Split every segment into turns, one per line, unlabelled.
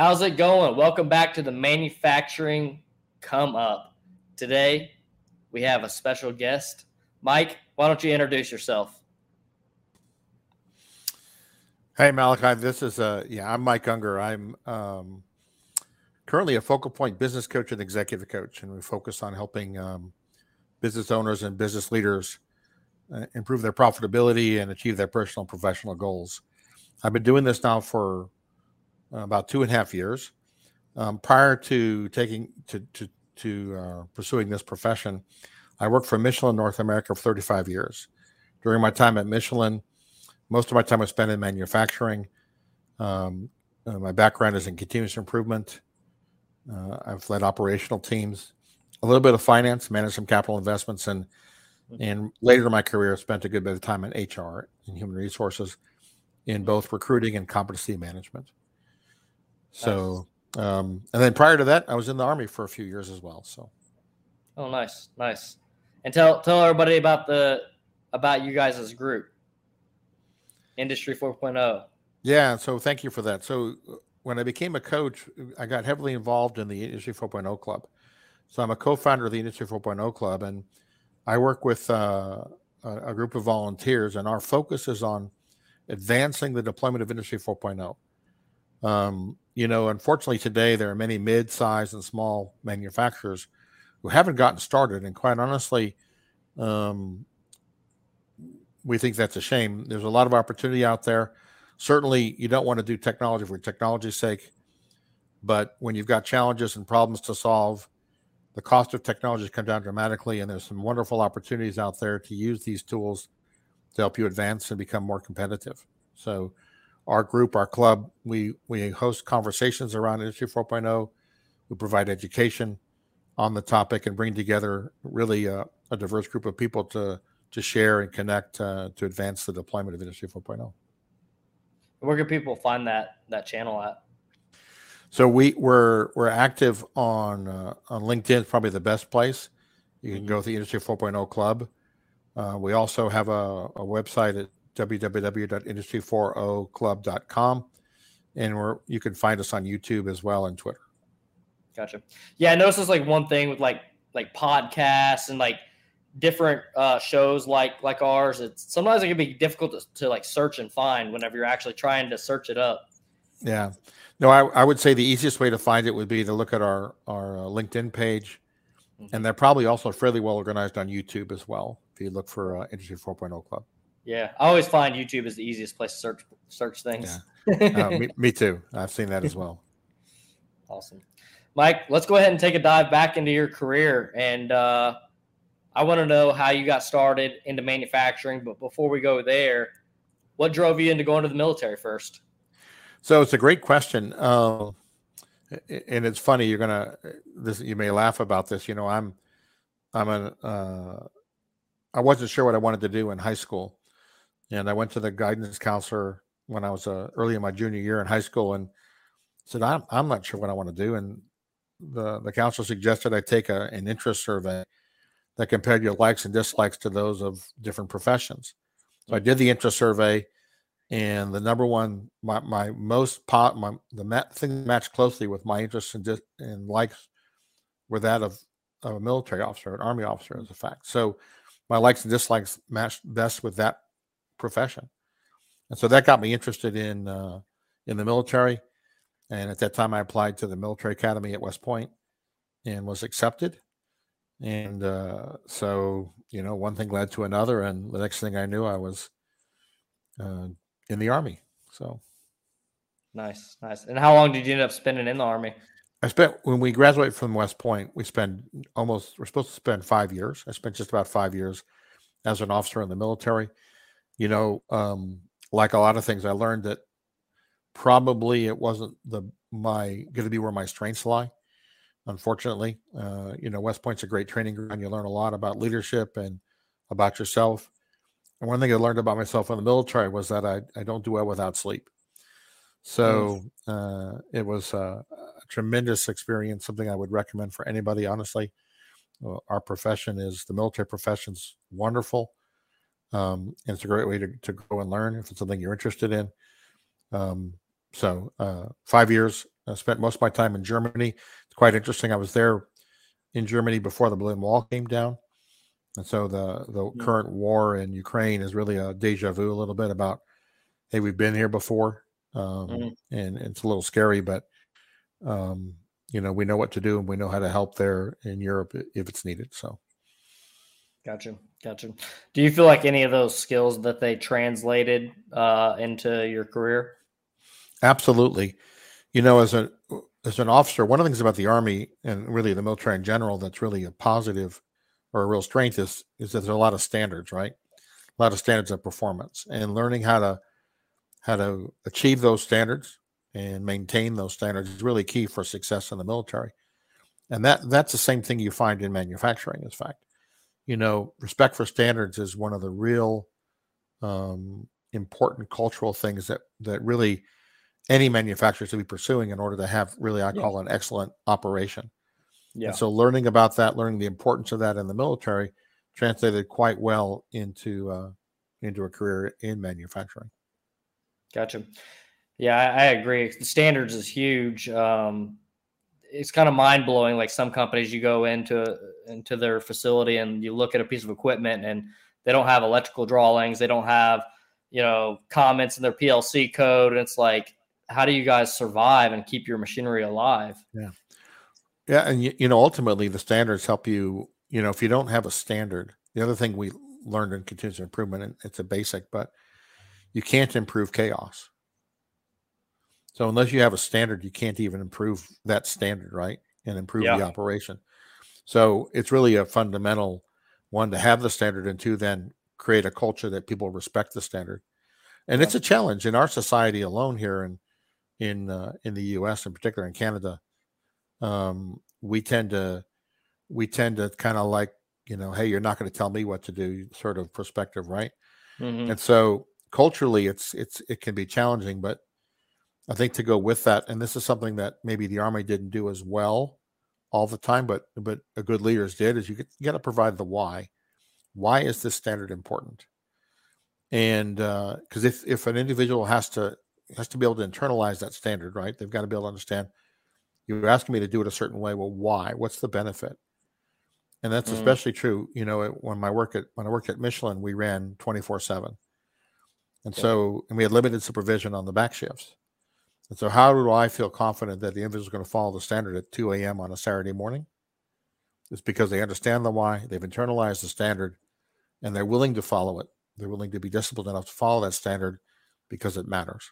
How's it going? Welcome back to the Manufacturing Come Up. Today, we have a special guest. Mike, why don't you introduce yourself?
Hey, Malachi. This is uh yeah, I'm Mike Ungar. I'm um, currently a focal point business coach and executive coach, and we focus on helping um, business owners and business leaders uh, improve their profitability and achieve their personal and professional goals. I've been doing this now for about two and a half years. Um, prior to taking to to to uh, pursuing this profession, I worked for Michelin North America for 35 years. During my time at Michelin, most of my time was spent in manufacturing. Um, uh, my background is in continuous improvement. Uh, I've led operational teams, a little bit of finance, managed some capital investments, and mm-hmm. and later in my career, spent a good bit of time in HR and human resources, in both recruiting and competency management. So, nice. um, and then prior to that, I was in the army for a few years as well. So,
oh, nice, nice. And tell tell everybody about the about you guys as a group, Industry 4.0.
Yeah, so thank you for that. So when I became a coach, I got heavily involved in the Industry 4.0 Club. So I'm a co-founder of the Industry 4.0 Club, and I work with uh, a, a, group of volunteers, and our focus is on advancing the deployment of Industry 4.0. Um, you know, unfortunately, today there are many mid-sized and small manufacturers who haven't gotten started, and quite honestly, um, we think that's a shame. There's a lot of opportunity out there certainly you don't want to do technology for technology's sake but when you've got challenges and problems to solve the cost of technology has come down dramatically and there's some wonderful opportunities out there to use these tools to help you advance and become more competitive so our group our club we we host conversations around industry 4.0 we provide education on the topic and bring together really a, a diverse group of people to to share and connect uh, to advance the deployment of industry 4.0
where can people find that that channel at?
So we we're we're active on uh, on LinkedIn. Probably the best place. You can go to the Industry 4.0 Club. Uh, we also have a, a website at www.industry40club.com, and we're you can find us on YouTube as well and Twitter.
Gotcha. Yeah, I noticed this like one thing with like like podcasts and like different uh, shows like like ours, it's sometimes it can be difficult to, to like search and find whenever you're actually trying to search it up.
Yeah, no, I, I would say the easiest way to find it would be to look at our our uh, LinkedIn page, mm-hmm. and they're probably also fairly well organized on YouTube as well. If you look for uh, Industry 4.0 Club.
Yeah, I always find YouTube is the easiest place to search search things.
Yeah. uh, me, me too. I've seen that as well.
Awesome, Mike. Let's go ahead and take a dive back into your career and. uh I want to know how you got started into manufacturing. But before we go there, what drove you into going to the military first?
So it's a great question. Uh, and it's funny, you're to, this, you may laugh about this. You know, I'm, I'm an, uh, I wasn't sure what I wanted to do in high school. And I went to the guidance counselor when I was uh, early in my junior year in high school and said, I'm, I'm not sure what I want to do. And the, the counselor suggested I take a, an interest survey that compared your likes and dislikes to those of different professions. So I did the interest survey, and the number one, my, my most pot, my the mat, thing that matched closely with my interests and, dis, and likes were that of, of a military officer, an army officer, as a fact. So my likes and dislikes matched best with that profession, and so that got me interested in uh, in the military. And at that time, I applied to the military academy at West Point and was accepted and uh, so, you know, one thing led to another. And the next thing I knew, I was uh, in the Army. So
nice, nice. And how long did you end up spending in the Army?
I spent, when we graduated from West Point, we spent almost, we're supposed to spend five years. I spent just about five years as an officer in the military. You know, um, like a lot of things, I learned that probably it wasn't the my going to be where my strengths lie unfortunately. Uh, you know, West Point's a great training ground. You learn a lot about leadership and about yourself. And one thing I learned about myself in the military was that I, I don't do well without sleep. So uh, it was a, a, tremendous experience, something I would recommend for anybody, honestly. Our profession is the military profession's wonderful. Um, and it's a great way to, to grow and learn if it's something you're interested in. Um, so uh, five years I spent most of my time in Germany. It's quite interesting. I was there in Germany before the Berlin Wall came down. And so the the mm-hmm. current war in Ukraine is really a deja vu a little bit about, hey, we've been here before, um, mm-hmm. and, and, it's a little scary, but um, you know we know what to do and we know how to help there in Europe if it's needed. So,
gotcha, gotcha. Do you feel like any of those skills that they translated uh, into your career?
Absolutely. You know, as a as an officer, one of the things about the Army and really the military in general that's really a positive or a real strength is is that there's a lot of standards, right? A lot of standards of performance, and learning how to how to achieve those standards and maintain those standards is really key for success in the military. And that that's the same thing you find in manufacturing. In fact, you know, respect for standards is one of the real um, important cultural things that that really any manufacturer should be pursuing in order to have really I call yeah. an excellent operation. Yeah. And so learning about that, learning the importance of that in the military, translated quite well into uh, into a career in manufacturing.
Gotcha. Yeah, I, I agree. The standards is huge. Um, it's kind of mind blowing. Like some companies, you go into into their facility and you look at a piece of equipment and they don't have electrical drawings, they don't have you know comments in their PLC code, and it's like, how do you guys survive and keep your machinery alive?
Yeah. Yeah, and you, you know, ultimately, the standards help you. You know, if you don't have a standard, the other thing we learned in continuous improvement, and it's a basic, but you can't improve chaos. So unless you have a standard, you can't even improve that standard, right? And improve yeah. the operation. So it's really a fundamental one to have the standard, and two, then create a culture that people respect the standard. And yeah. it's a challenge in our society alone here in in uh, in the U.S. in particular in Canada um, we tend to we tend to kind of like you know hey you're not going to tell me what to do sort of perspective right mm-hmm. and so culturally it's it's it can be challenging but i think to go with that and this is something that maybe the army didn't do as well all the time but but a good leaders did is you, get, you got to provide the why why is this standard important and because uh, if if an individual has to has to be able to internalize that standard right they've got to be able to understand you're asking me to do it a certain way. Well, why? What's the benefit? And that's mm. especially true, you know, when my work at when I worked at Michelin, we ran 24 7. And yeah. so and we had limited supervision on the back shifts. And so how do I feel confident that the individual is going to follow the standard at 2 a.m. on a Saturday morning? It's because they understand the why, they've internalized the standard, and they're willing to follow it. They're willing to be disciplined enough to follow that standard because it matters.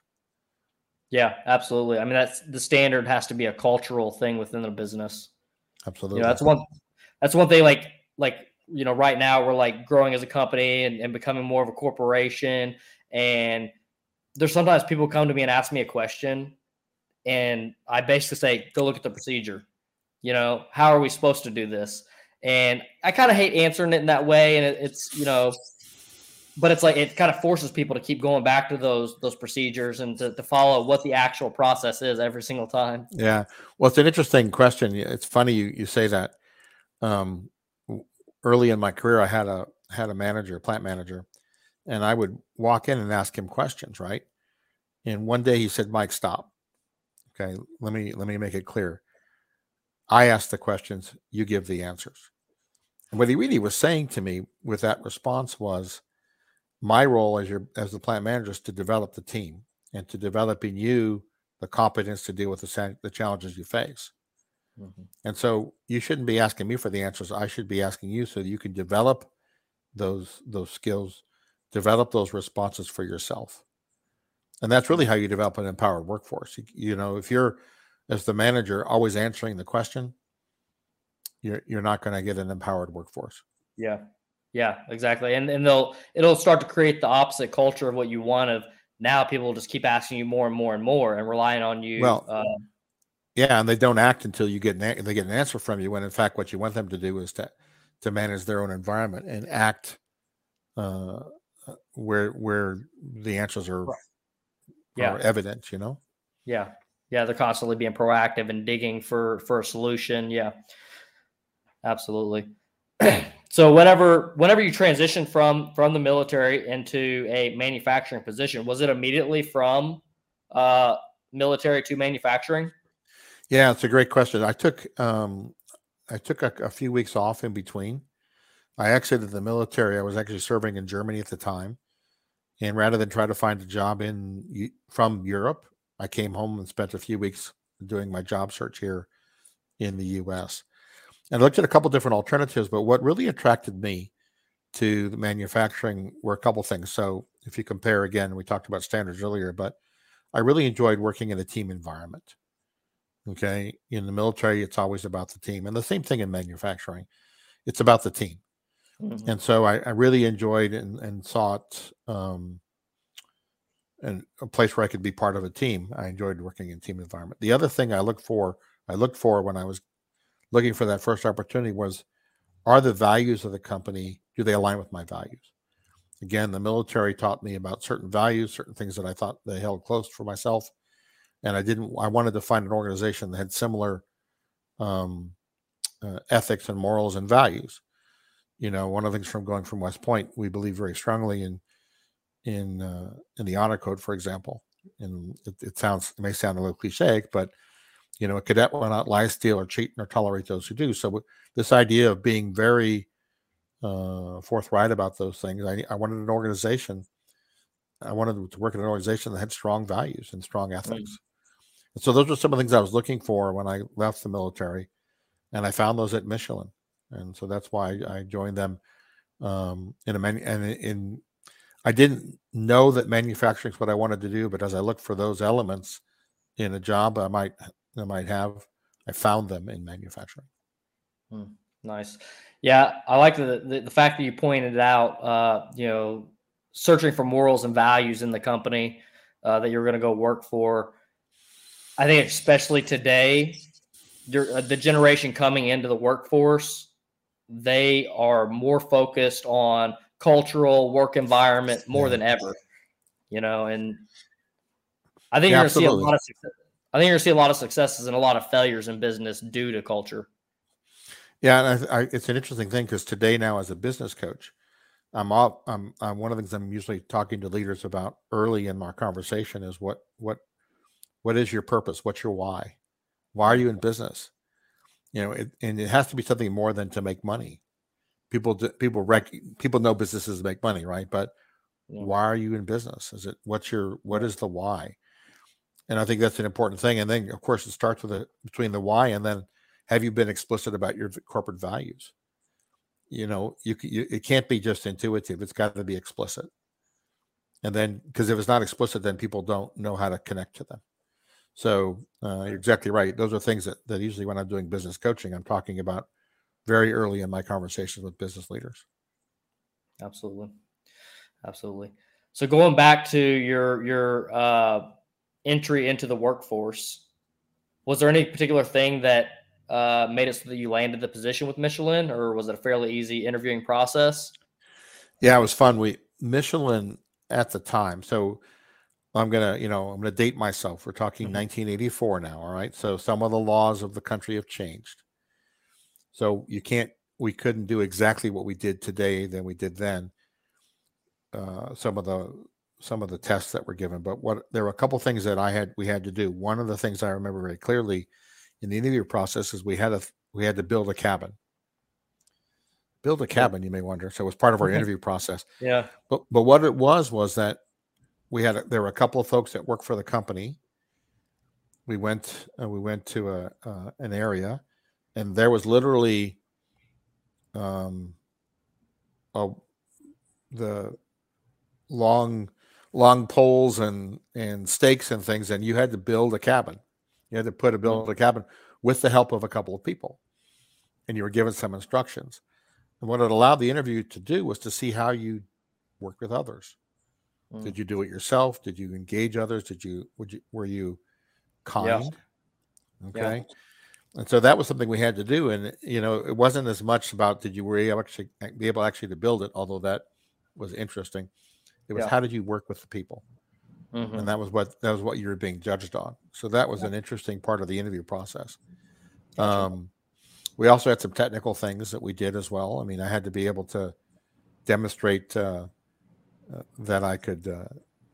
Yeah, absolutely. I mean, that's the standard has to be a cultural thing within the business.
Absolutely.
You know, that's one. That's one thing. Like, like you know, right now we're like growing as a company and, and becoming more of a corporation. And there's sometimes people come to me and ask me a question, and I basically say, "Go look at the procedure." You know, how are we supposed to do this? And I kind of hate answering it in that way. And it, it's you know, but it's like it kind of forces people to keep going back to those those procedures and to, to follow what the actual process is every single time
yeah well it's an interesting question it's funny you, you say that um, early in my career i had a had a manager plant manager and i would walk in and ask him questions right and one day he said mike stop okay let me let me make it clear i ask the questions you give the answers and what he really was saying to me with that response was my role as your as the plant manager is to develop the team and to develop in you the competence to deal with the, the challenges you face. Mm-hmm. And so you shouldn't be asking me for the answers. I should be asking you so that you can develop those those skills, develop those responses for yourself. And that's really how you develop an empowered workforce. You, you know, if you're as the manager always answering the question, you're you're not going to get an empowered workforce.
Yeah. Yeah, exactly. And and they'll it'll start to create the opposite culture of what you want of now people will just keep asking you more and more and more and relying on you.
Well, uh, yeah, and they don't act until you get an, they get an answer from you. When in fact, what you want them to do is to to manage their own environment and act uh, where where the answers are, yeah. are evident. You know.
Yeah, yeah, they're constantly being proactive and digging for for a solution. Yeah, absolutely. so whenever whenever you transition from from the military into a manufacturing position, was it immediately from uh, military to manufacturing?
Yeah, it's a great question. I took um, I took a, a few weeks off in between. I exited the military. I was actually serving in Germany at the time, and rather than try to find a job in from Europe, I came home and spent a few weeks doing my job search here in the U.S. And I looked at a couple different alternatives, but what really attracted me to the manufacturing were a couple things. So if you compare again, we talked about standards earlier, but I really enjoyed working in a team environment. Okay. In the military, it's always about the team. And the same thing in manufacturing, it's about the team. Mm-hmm. And so I, I, really enjoyed and, and sought um, and a place where I could be part of a team. I enjoyed working in team environment. The other thing I looked for, I looked for when I was looking for that first opportunity was, are the values of the company do they align with my values? Again, the military taught me about certain values, certain things that I thought they held close for myself, and I didn't. I wanted to find an organization that had similar um, uh, ethics and morals and values you know, one of the things from going from West Point, we believe very strongly in in uh, in the honor code, for example. And it, it sounds it may sound a little cliche, but you know, a cadet will not lie, steal, or cheat, nor tolerate those who do. So this idea of being very uh, forthright about those things, I, I wanted an organization. I wanted to work in an organization that had strong values and strong ethics. And so those were some of the things I was looking for when I left the military, and I found those at Michelin and so that's why I joined them um, in a manu- and in I didn't know that manufacturing is what I wanted to do, but as I looked for those elements in a job I might I might have, I found them in manufacturing.
Hmm, nice, yeah, I like the, the, the fact that you pointed out, uh, you know, searching for morals and values in the company uh, that you're going to go work for. I think especially today, uh, the generation coming into the workforce they are more focused on cultural work environment more yeah. than ever. You know, and I think yeah, you're going to see a lot of success. I think you're to see a lot of successes and a lot of failures in business due to culture.
Yeah, and I, I, it's an interesting thing because today now, as a business coach, I'm all I'm, I'm one of the things I'm usually talking to leaders about early in my conversation is what what what is your purpose? What's your why? Why are you in business? You know it, and it has to be something more than to make money. People people rec- people know businesses make money right? But yeah. why are you in business? Is it what's your what is the why? And i think that's an important thing and then of course it starts with a between the why and then have you been explicit about your corporate values? You know you, you it can't be just intuitive it's got to be explicit. And then because if it's not explicit then people don't know how to connect to them so uh, you're exactly right. Those are things that, that usually when I'm doing business coaching, I'm talking about very early in my conversations with business leaders.
Absolutely, absolutely. So going back to your your uh, entry into the workforce, was there any particular thing that uh, made it so that you landed the position with Michelin, or was it a fairly easy interviewing process?
Yeah, it was fun. We Michelin at the time, so I'm gonna, you know, I'm gonna date myself. We're talking mm-hmm. 1984 now. All right. So some of the laws of the country have changed. So you can't, we couldn't do exactly what we did today than we did then. Uh, some of the some of the tests that were given, but what there were a couple things that I had we had to do. One of the things I remember very clearly in the interview process is we had a we had to build a cabin. Build a cabin, you may wonder. So it was part of our interview process.
Yeah.
But but what it was was that we had a, there were a couple of folks that work for the company. We went uh, we went to a uh, an area, and there was literally um, a, the long long poles and and stakes and things, and you had to build a cabin. You had to put a build a cabin with the help of a couple of people, and you were given some instructions. And what it allowed the interview to do was to see how you work with others Mm. Did you do it yourself? Did you engage others? Did you would you were you kind? Yeah. Okay. Yeah. And so that was something we had to do. And you know, it wasn't as much about did you were able actually be able actually to build it, although that was interesting. It was yeah. how did you work with the people? Mm-hmm. And that was what that was what you were being judged on. So that was an interesting part of the interview process. Um, we also had some technical things that we did as well. I mean, I had to be able to demonstrate uh, that I could uh,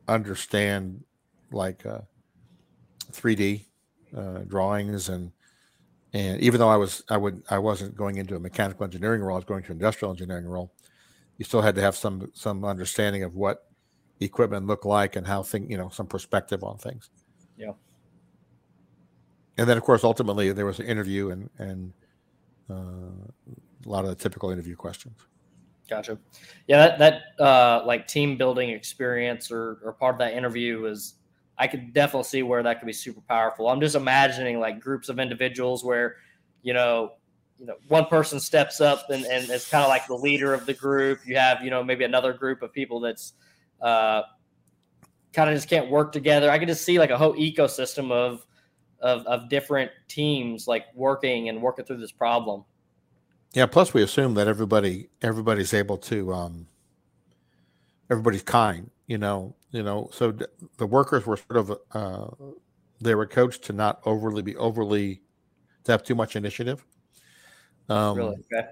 understand, like uh, 3D uh, drawings and and even though I was I would I wasn't going into a mechanical engineering role, I was going to industrial engineering role. You still had to have some some understanding of what equipment looked like and how thing you know some perspective on things.
Yeah.
And then of course ultimately there was an interview and and uh, a lot of the typical interview questions.
Gotcha. Yeah, that, that uh, like team building experience or, or part of that interview is I could definitely see where that could be super powerful. I'm just imagining like groups of individuals where, you know, you know, one person steps up and, and is kind of like the leader of the group. You have, you know, maybe another group of people that's uh, kind of just can't work together. I could just see like a whole ecosystem of, of, of different teams like working and working through this problem.
Yeah. Plus, we assume that everybody everybody's able to um, everybody's kind. You know, you know. So the workers were sort of uh, they were coached to not overly be overly to have too much initiative.
Um, really? Okay.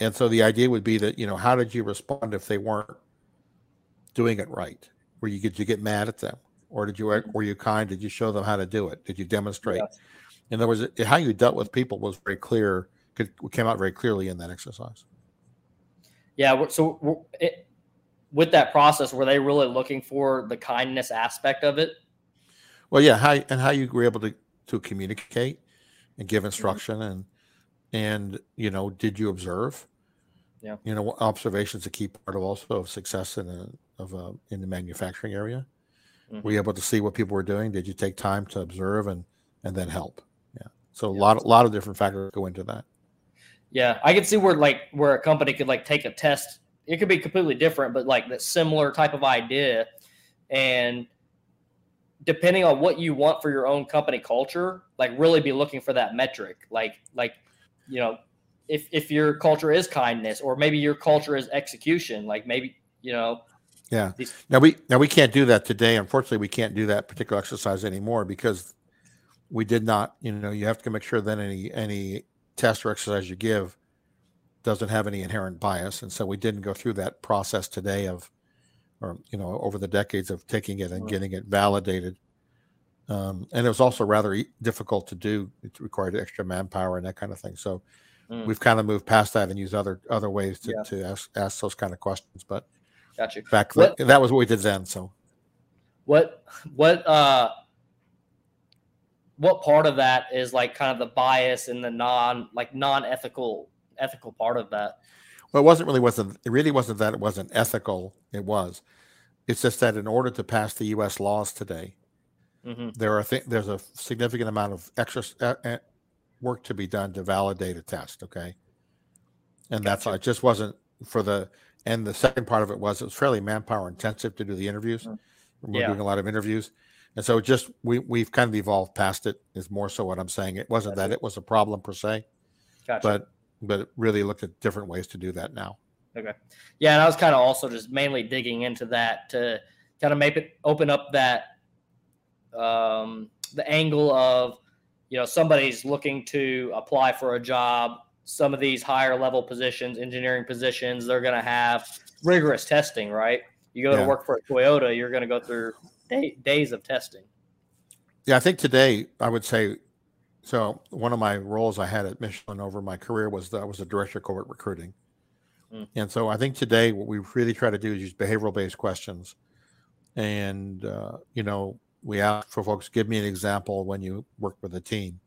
And so the idea would be that you know how did you respond if they weren't doing it right? Were you did you get mad at them, or did you were you kind? Did you show them how to do it? Did you demonstrate? Yeah. In other words, how you dealt with people was very clear could came out very clearly in that exercise.
Yeah. So it, with that process, were they really looking for the kindness aspect of it?
Well, yeah. How and how you were able to to communicate and give mm-hmm. instruction mm-hmm. and and you know, did you observe?
Yeah.
You know, observations a key part of also of success in a of a in the manufacturing area. Mm-hmm. Were you able to see what people were doing? Did you take time to observe and and then help? Yeah. So yeah. a lot a lot of different factors go into that.
Yeah, I could see where like where a company could like take a test. It could be completely different, but like that similar type of idea, and depending on what you want for your own company culture, like really be looking for that metric. Like like you know, if if your culture is kindness, or maybe your culture is execution, like maybe you know.
Yeah. These- now we now we can't do that today. Unfortunately, we can't do that particular exercise anymore because we did not. You know, you have to make sure that any any test or exercise you give doesn't have any inherent bias. And so we didn't go through that process today of, or, you know, over the decades of taking it and getting it validated. Um, and it was also rather e- difficult to do. It required extra manpower and that kind of thing. So mm. we've kind of moved past that and use other other ways to, yeah. to ask, ask those kind of questions. But
gotcha.
back what, that was what we did then. So
what what uh what part of that is like kind of the bias and the non like non-ethical ethical part of that
well it wasn't really wasn't it really wasn't that it wasn't ethical it was it's just that in order to pass the us laws today mm-hmm. there are th- there's a significant amount of extra uh, uh, work to be done to validate a test okay and gotcha. that's it just wasn't for the and the second part of it was it was fairly manpower intensive to do the interviews mm-hmm. we're yeah. doing a lot of interviews and so just we we've kind of evolved past it is more so what I'm saying. It wasn't that it was a problem per se, gotcha. but but really looked at different ways to do that now.
Okay. Yeah, and I was kind of also just mainly digging into that to kind of make it open up that um, the angle of you know somebody's looking to apply for a job. Some of these higher level positions, engineering positions, they're going to have rigorous testing, right? You go yeah. to work for a Toyota, you're going to go through day, days of testing.
Yeah, I think today I would say so. One of my roles I had at Michelin over my career was that I was a director of corporate recruiting. Mm. And so I think today what we really try to do is use behavioral based questions. And, uh, you know, we ask for folks, give me an example when you work with a team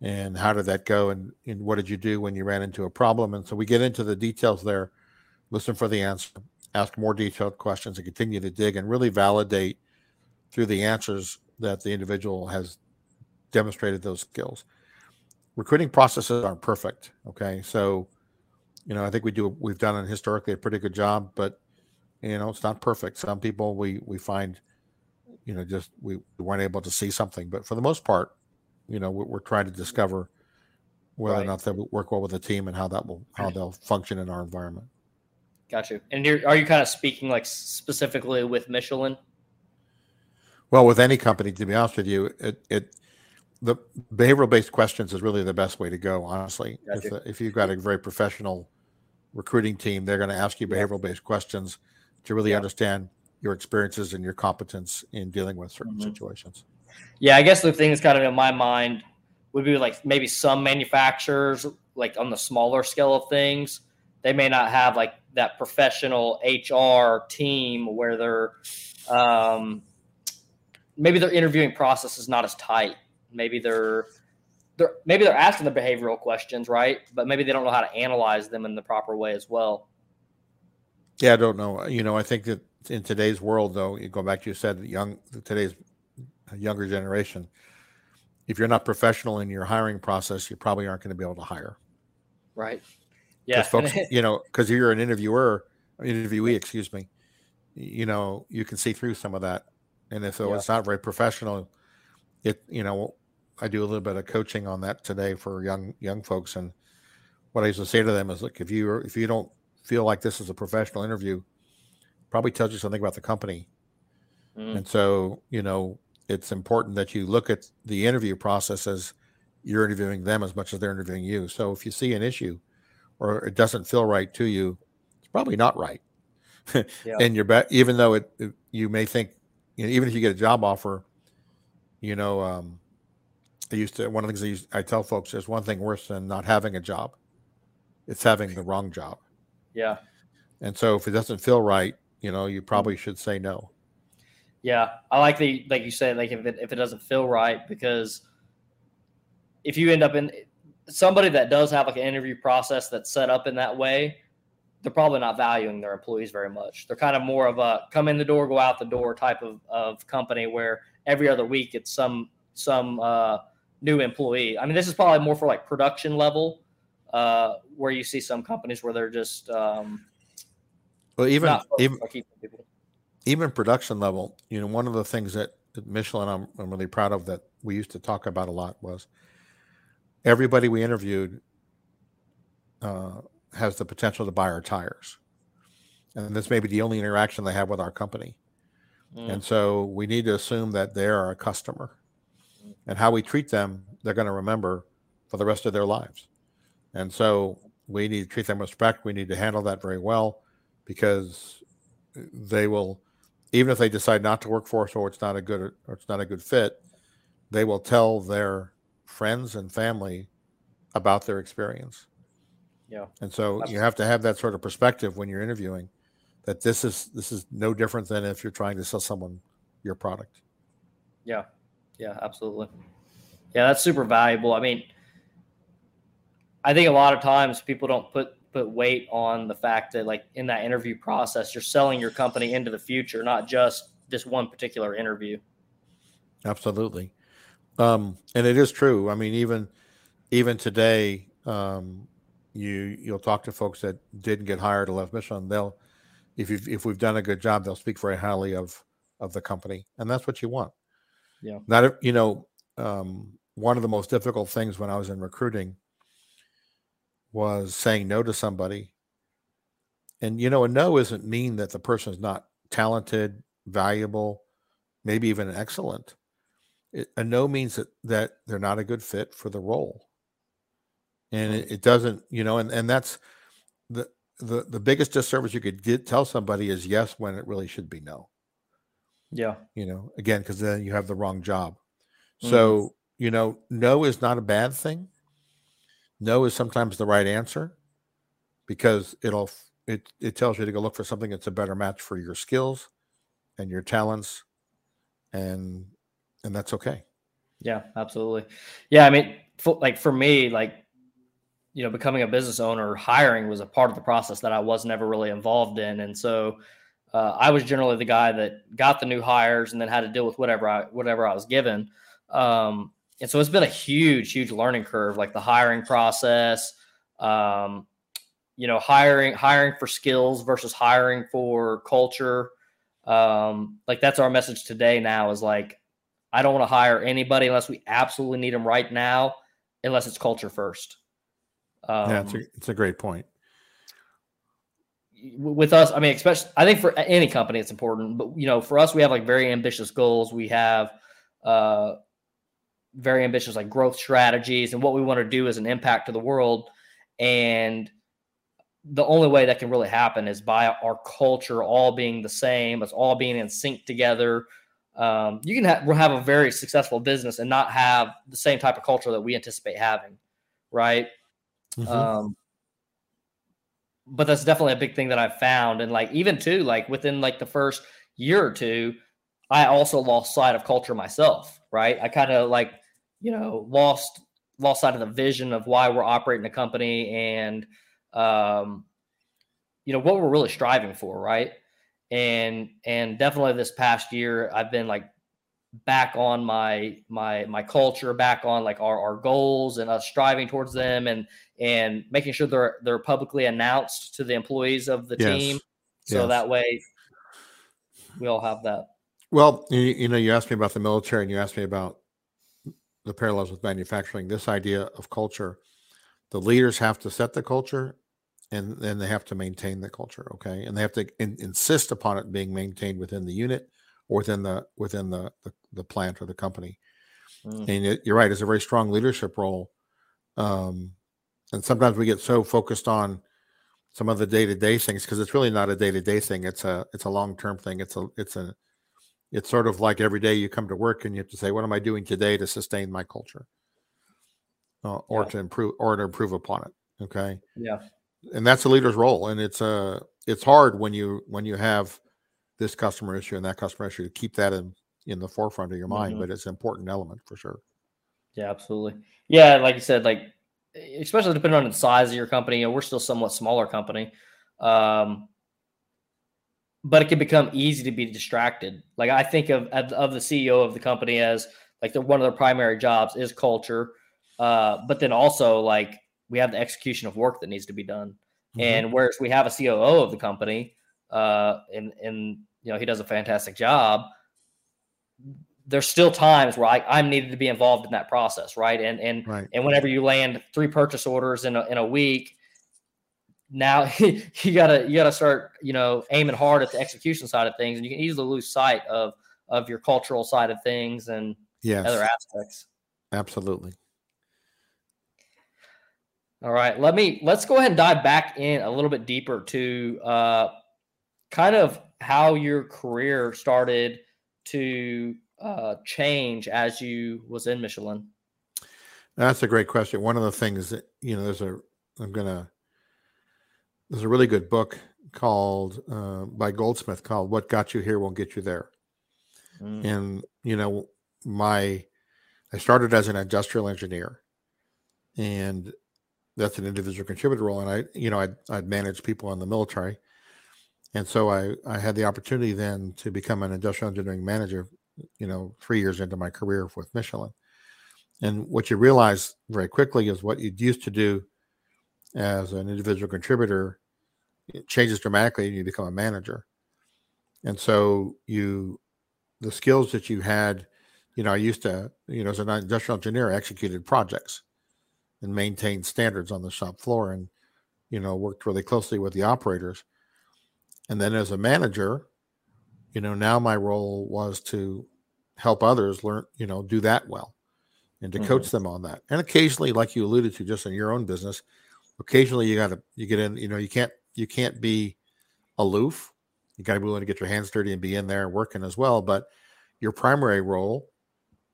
and how did that go? And, and what did you do when you ran into a problem? And so we get into the details there, listen for the answer, ask more detailed questions, and continue to dig and really validate through the answers that the individual has demonstrated those skills. Recruiting processes aren't perfect. Okay. So, you know, I think we do, we've done historically a pretty good job, but, you know, it's not perfect. Some people we, we find, you know, just we, weren't able to see something. But for the most part, you know, we're, we're trying to discover whether right. or not they work well with the team and how that will, how they'll function in our environment.
Got you. And are you kind of speaking like specifically with Michelin?
Well, with any company, to be honest with you, it, it the behavioral based questions is really the best way to go. Honestly, if, you. if you've got a very professional recruiting team, they're going to ask you behavioral based questions to really yeah. understand your experiences and your competence in dealing with certain mm-hmm. situations.
Yeah, I guess the thing that's kind of in my mind would be like maybe some manufacturers, like on the smaller scale of things, they may not have like that professional HR team where they're um, maybe their interviewing process is not as tight. Maybe they're they're maybe they're asking the behavioral questions, right? But maybe they don't know how to analyze them in the proper way as well.
Yeah, I don't know. You know, I think that in today's world, though, you go back to you said young today's younger generation. If you're not professional in your hiring process, you probably aren't going to be able to hire.
Right.
Yeah, folks, you know, because you're an interviewer, interviewee, excuse me. You know, you can see through some of that, and if yeah. it's not very professional, it you know, I do a little bit of coaching on that today for young young folks, and what I used to say to them is, look, if you if you don't feel like this is a professional interview, probably tells you something about the company. Mm. And so, you know, it's important that you look at the interview process as you're interviewing them as much as they're interviewing you. So if you see an issue or it doesn't feel right to you, it's probably not right. yeah. And you're even though it, it, you may think, you know, even if you get a job offer, you know, um, I used to one of the things I, used, I tell folks there's one thing worse than not having a job. It's having the wrong job.
Yeah.
And so if it doesn't feel right, you know, you probably should say no.
Yeah, I like the like you said, like if it if it doesn't feel right, because if you end up in somebody that does have like an interview process that's set up in that way, they're probably not valuing their employees very much. They're kind of more of a come in the door, go out the door type of, of company where every other week it's some some uh, new employee. I mean, this is probably more for like production level, uh, where you see some companies where they're just um,
well, even even even production level. You know, one of the things that, that Michelin I'm, I'm really proud of that we used to talk about a lot was everybody we interviewed uh, has the potential to buy our tires, and this may be the only interaction they have with our company. Mm. And so we need to assume that they are a customer and how we treat them, they're going to remember for the rest of their lives. And so we need to treat them with respect. We need to handle that very well because they will, even if they decide not to work for us or it's not a good or it's not a good fit, they will tell their friends and family about their experience.
Yeah.
And so you have to have that sort of perspective when you're interviewing that this is this is no different than if you're trying to sell someone your product.
Yeah. Yeah, absolutely. Yeah, that's super valuable. I mean, I think a lot of times people don't put put weight on the fact that like in that interview process, you're selling your company into the future, not just this one particular interview.
Absolutely. Um, and it is true. I mean, even even today, um, you you'll talk to folks that didn't get hired or left Michelin. They'll if you if we've done a good job, they'll speak very highly of of the company, and that's what you want.
Yeah.
Not, you know, um, one of the most difficult things when I was in recruiting was saying no to somebody. And, you know, a no isn't mean that the person is not talented, valuable, maybe even excellent. It, a no means that, that they're not a good fit for the role. And it, it doesn't, you know, and, and that's the, the, the biggest disservice you could get, tell somebody is yes when it really should be no.
Yeah.
You know, again, because then you have the wrong job. Mm-hmm. So, you know, no is not a bad thing. No is sometimes the right answer because it'll it it tells you to go look for something that's a better match for your skills and your talents and and that's okay.
Yeah, absolutely. Yeah, I mean, for, like for me, like you know, becoming a business owner, hiring was a part of the process that I was never really involved in, and so uh, I was generally the guy that got the new hires and then had to deal with whatever I whatever I was given. Um, and so it's been a huge, huge learning curve, like the hiring process. Um, you know, hiring hiring for skills versus hiring for culture. Um, like that's our message today. Now is like, I don't want to hire anybody unless we absolutely need them right now, unless it's culture first.
Um, yeah, it's a, it's a great point
with us, I mean, especially I think for any company it's important, but you know, for us, we have like very ambitious goals. We have uh, very ambitious like growth strategies and what we want to do as an impact to the world. And the only way that can really happen is by our culture all being the same, us all being in sync together. um, you can ha- have a very successful business and not have the same type of culture that we anticipate having, right? Mm-hmm. Um, but that's definitely a big thing that I've found, and like even too, like within like the first year or two, I also lost sight of culture myself, right? I kind of like you know lost lost sight of the vision of why we're operating the company and um, you know what we're really striving for, right? And and definitely this past year, I've been like back on my my my culture, back on like our, our goals and us striving towards them, and and making sure they're they're publicly announced to the employees of the yes. team, so yes. that way we all have that.
Well, you, you know, you asked me about the military, and you asked me about the parallels with manufacturing. This idea of culture, the leaders have to set the culture, and then they have to maintain the culture okay and they have to in, insist upon it being maintained within the unit or within the within the the, the plant or the company mm. and it, you're right it's a very strong leadership role um, and sometimes we get so focused on some of the day-to-day things because it's really not a day-to-day thing it's a it's a long-term thing it's a it's a it's sort of like every day you come to work and you have to say what am i doing today to sustain my culture? Uh, or yeah. to improve or to improve upon it okay?
Yeah.
And that's a leader's role and it's uh it's hard when you when you have this customer issue and that customer issue to keep that in in the forefront of your mind mm-hmm. but it's an important element for sure.
Yeah absolutely. Yeah like you said like especially depending on the size of your company you know, we're still somewhat smaller company um but it can become easy to be distracted like i think of of the ceo of the company as like the, one of their primary jobs is culture uh but then also like we have the execution of work that needs to be done. Mm-hmm. And whereas we have a COO of the company, uh, and and you know he does a fantastic job. There's still times where I, I'm needed to be involved in that process, right? And and right. and whenever you land three purchase orders in a, in a week, now you gotta you gotta start you know aiming hard at the execution side of things, and you can easily lose sight of of your cultural side of things and yes. other aspects.
Absolutely.
All right, let me let's go ahead and dive back in a little bit deeper to uh, kind of how your career started to uh, change as you was in Michelin.
That's a great question. One of the things that you know, there's a I'm gonna there's a really good book called uh, by Goldsmith called "What Got You Here Won't Get You There," mm. and you know my I started as an industrial engineer, and that's an individual contributor role. And I, you know, I'd, I'd managed people in the military. And so I, I had the opportunity then to become an industrial engineering manager, you know, three years into my career with Michelin. And what you realize very quickly is what you'd used to do as an individual contributor it changes dramatically and you become a manager. And so you, the skills that you had, you know, I used to, you know, as an industrial engineer, I executed projects and maintained standards on the shop floor and you know worked really closely with the operators and then as a manager you know now my role was to help others learn you know do that well and to mm-hmm. coach them on that and occasionally like you alluded to just in your own business occasionally you got to you get in you know you can't you can't be aloof you got to be willing to get your hands dirty and be in there working as well but your primary role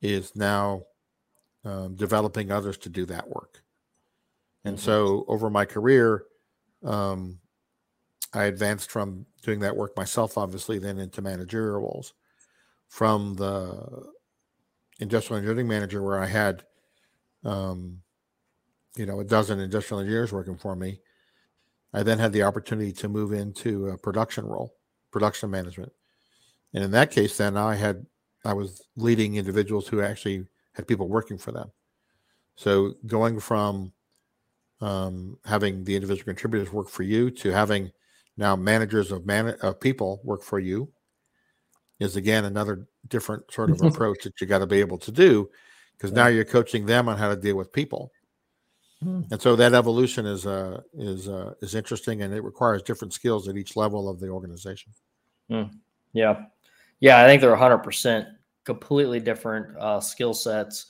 is now um, developing others to do that work. And mm-hmm. so over my career, um, I advanced from doing that work myself, obviously, then into managerial roles. From the industrial engineering manager, where I had, um, you know, a dozen industrial engineers working for me, I then had the opportunity to move into a production role, production management. And in that case, then I had I was leading individuals who actually had people working for them. So going from um, having the individual contributors work for you to having now managers of man of people work for you is again another different sort of approach that you got to be able to do because yeah. now you're coaching them on how to deal with people. Hmm. And so that evolution is uh, is uh, is interesting, and it requires different skills at each level of the organization.
Mm. Yeah, yeah, I think they're 100 percent completely different uh, skill sets.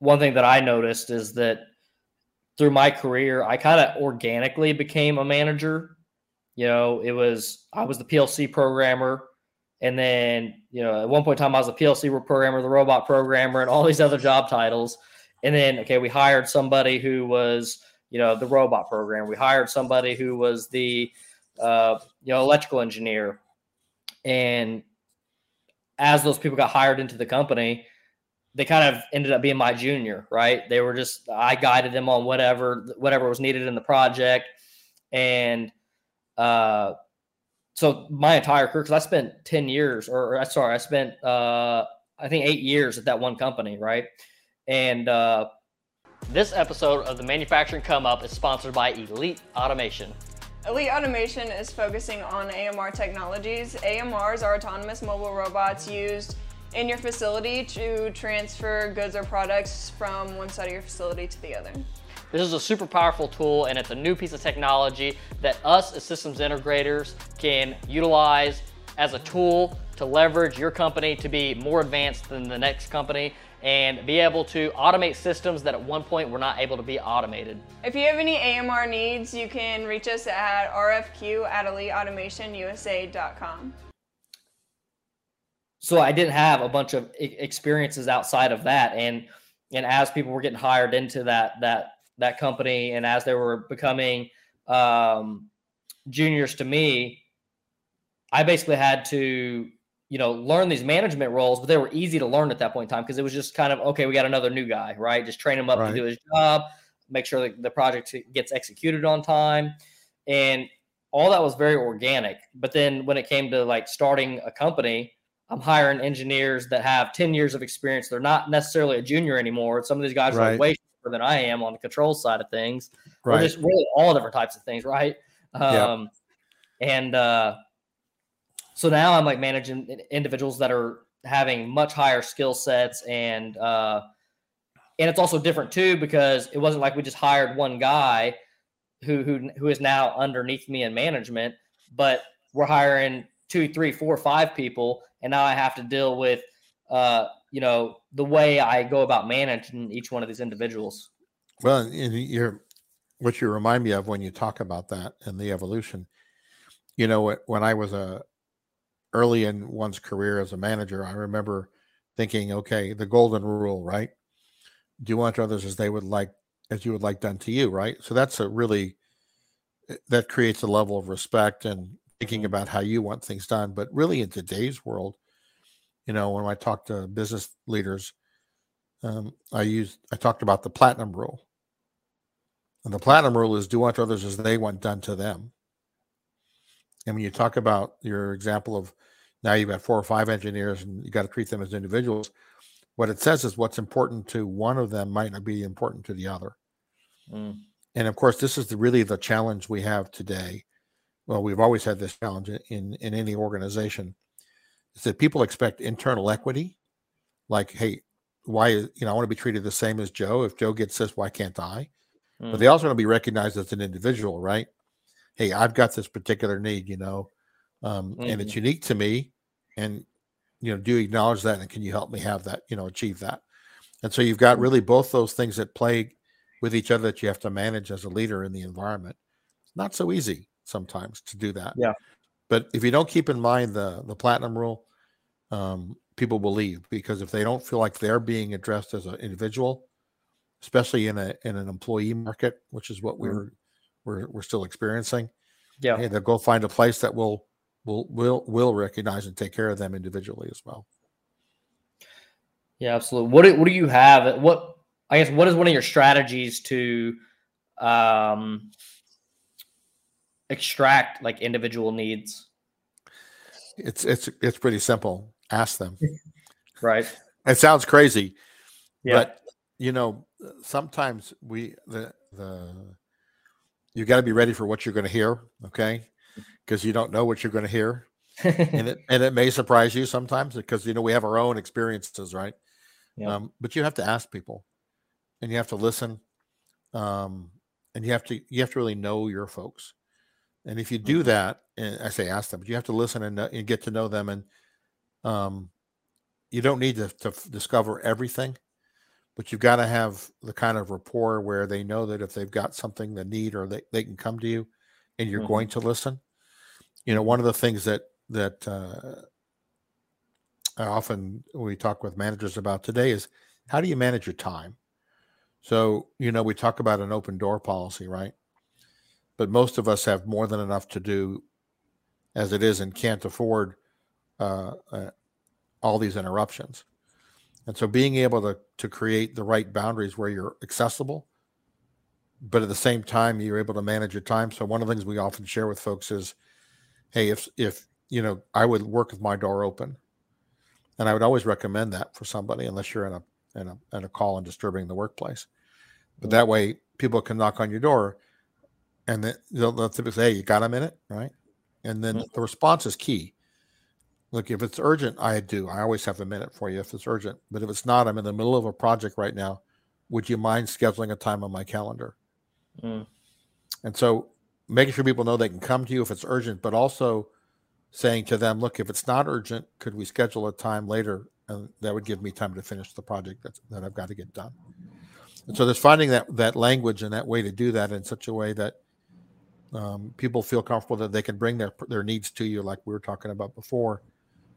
One thing that I noticed is that through my career, I kind of organically became a manager. You know, it was I was the PLC programmer, And then, you know, at one point in time, I was a PLC programmer, the robot programmer, and all these other job titles. And then, okay, we hired somebody who was, you know, the robot program. We hired somebody who was the, uh, you know, electrical engineer. And as those people got hired into the company, they kind of ended up being my junior, right? They were just I guided them on whatever whatever was needed in the project, and uh, so my entire career because I spent ten years, or, or sorry, I spent uh, I think eight years at that one company, right? And uh, this episode of the Manufacturing Come Up is sponsored by Elite Automation.
Elite Automation is focusing on AMR technologies. AMRs are autonomous mobile robots used in your facility to transfer goods or products from one side of your facility to the other.
This is a super powerful tool and it's a new piece of technology that us as systems integrators can utilize as a tool to leverage your company to be more advanced than the next company and be able to automate systems that at one point were not able to be automated.
If you have any AMR needs, you can reach us at rfq at eliteautomationusa.com.
So I didn't have a bunch of experiences outside of that, and and as people were getting hired into that that that company, and as they were becoming um, juniors to me, I basically had to you know, learn these management roles, but they were easy to learn at that point in time because it was just kind of okay, we got another new guy, right? Just train him up right. to do his job, make sure that the project gets executed on time. And all that was very organic. But then when it came to like starting a company, I'm hiring engineers that have 10 years of experience. They're not necessarily a junior anymore. Some of these guys right. are like way than I am on the control side of things. Right. Or just really all different types of things, right? Um, And uh, so now I'm like managing individuals that are having much higher skill sets and uh, and it's also different too because it wasn't like we just hired one guy who who who is now underneath me in management, but we're hiring two, three, four, five people, and now I have to deal with uh, you know the way I go about managing each one of these individuals.
Well, you're what you remind me of when you talk about that and the evolution. You know, when I was a early in one's career as a manager, I remember thinking, okay, the golden rule, right? Do unto others as they would like, as you would like done to you, right? So that's a really, eh, that creates a level of respect and thinking mm-hmm. about how you want things done. But really, in today's world, you know, when I talk to business leaders, um, I use, I talked about the platinum rule. And the platinum rule is do unto others as they want done to them. And when you talk about your example of now you've got four or five engineers and you got to treat them as individuals, what it says is what's important to one of them might not be important to the other. Mm. And of course, this is the, really the challenge we have today. Well, we've always had this challenge in in any organization. Is that people expect internal equity, like, hey, why you know I want to be treated the same as Joe. If Joe gets this, why can't I? Mm. But they also want to be recognized as an individual, right? hey, I've got this particular need, you know, um, mm-hmm. and it's mm-hmm. unique to me. And, you know, do you acknowledge that? And can you help me have that, you know, achieve that? And so you've got really both those things that play with each other that you have to manage as a leader in the environment. It's not so easy sometimes to do that.
Yeah.
But if you don't keep in mind the the platinum rule, um, people will leave because if they don't feel like they're being addressed as an individual, especially in a in an employee market, which is what mm-hmm. we're we're we're still experiencing.
Yeah,
hey, they'll go find a place that will will will will recognize and take care of them individually as well.
Yeah, absolutely. What do, what do you have? What I guess what is one of your strategies to um, extract like individual needs?
It's it's it's pretty simple. Ask them.
right.
It sounds crazy, yeah. but you know sometimes we the the you got to be ready for what you're going to hear, okay? Because you don't know what you're going to hear, and it and it may surprise you sometimes because you know we have our own experiences, right? Yeah. Um, but you have to ask people, and you have to listen, um, and you have to you have to really know your folks. And if you do mm-hmm. that, and I say ask them, but you have to listen and, and get to know them, and um, you don't need to, to discover everything but you've got to have the kind of rapport where they know that if they've got something they need or they, they can come to you and you're mm-hmm. going to listen you know one of the things that that uh, I often we talk with managers about today is how do you manage your time? So, you know, we talk about an open door policy, right? But most of us have more than enough to do as it is and can't afford uh, uh, all these interruptions. And so being able to, to create the right boundaries where you're accessible, but at the same time, you're able to manage your time. So one of the things we often share with folks is, Hey, if, if, you know, I would work with my door open and I would always recommend that for somebody, unless you're in a, in a, in a call and disturbing the workplace. But that way people can knock on your door and then they'll, they'll typically say, Hey, you got a minute? Right. And then mm-hmm. the response is key. Look, if it's urgent, I do. I always have a minute for you if it's urgent. But if it's not, I'm in the middle of a project right now. Would you mind scheduling a time on my calendar? Mm. And so making sure people know they can come to you if it's urgent, but also saying to them, look, if it's not urgent, could we schedule a time later? And that would give me time to finish the project that's, that I've got to get done. And so there's finding that that language and that way to do that in such a way that um, people feel comfortable that they can bring their their needs to you, like we were talking about before,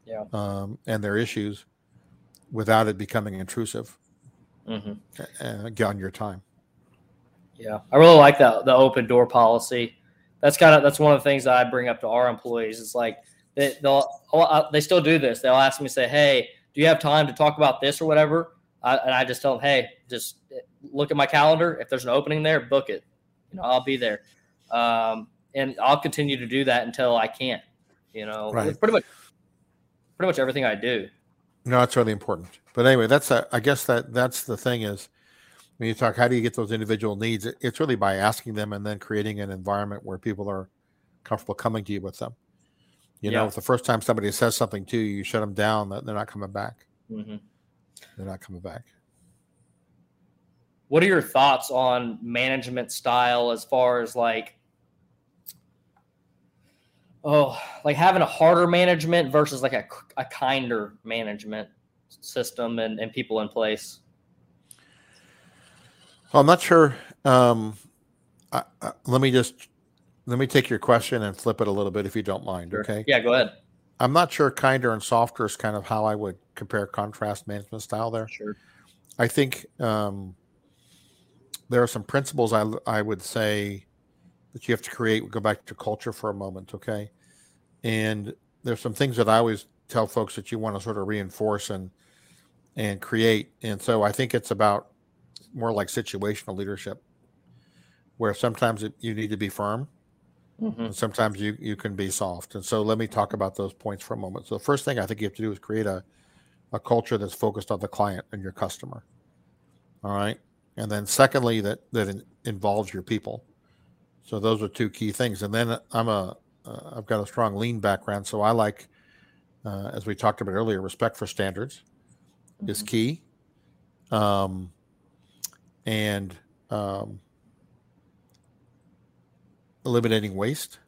yeah,
um, and their issues, without it becoming intrusive mm-hmm. and on your time.
Yeah, I really like that the open door policy. That's kind of that's one of the things that I bring up to our employees. It's like they, they'll they still do this. They'll ask me, say, "Hey, do you have time to talk about this or whatever?" I, and I just tell them, "Hey, just look at my calendar. If there's an opening there, book it. You know, I'll be there." Um, and I'll continue to do that until I can't. You know, right. pretty much, pretty much everything I do.
No, that's really important. But anyway, that's a, I guess that that's the thing is when you talk, how do you get those individual needs? It's really by asking them and then creating an environment where people are comfortable coming to you with them. You yeah. know, if the first time somebody says something to you, you shut them down, they're not coming back. Mm-hmm. They're not coming back.
What are your thoughts on management style as far as like oh, like having a harder management versus like a, a kinder management system and, and people in place?
Well, I'm not sure. Um, I, I, let me just let me take your question and flip it a little bit if you don't mind. Sure. Okay.
Yeah, go ahead.
I'm not sure kinder and softer is kind of how I would compare contrast management style there.
Sure.
I think um, there are some principles I, I would say that you have to create. We go back to culture for a moment, okay? And there's some things that I always tell folks that you want to sort of reinforce and and create. And so I think it's about more like situational leadership, where sometimes it, you need to be firm, mm-hmm. and sometimes you you can be soft. And so let me talk about those points for a moment. So the first thing I think you have to do is create a a culture that's focused on the client and your customer. All right. And then secondly, that that in, involves your people. So those are two key things. And then I'm a uh, I've got a strong lean background, so I like, uh, as we talked about earlier, respect for standards mm-hmm. is key, um, and um, eliminating waste,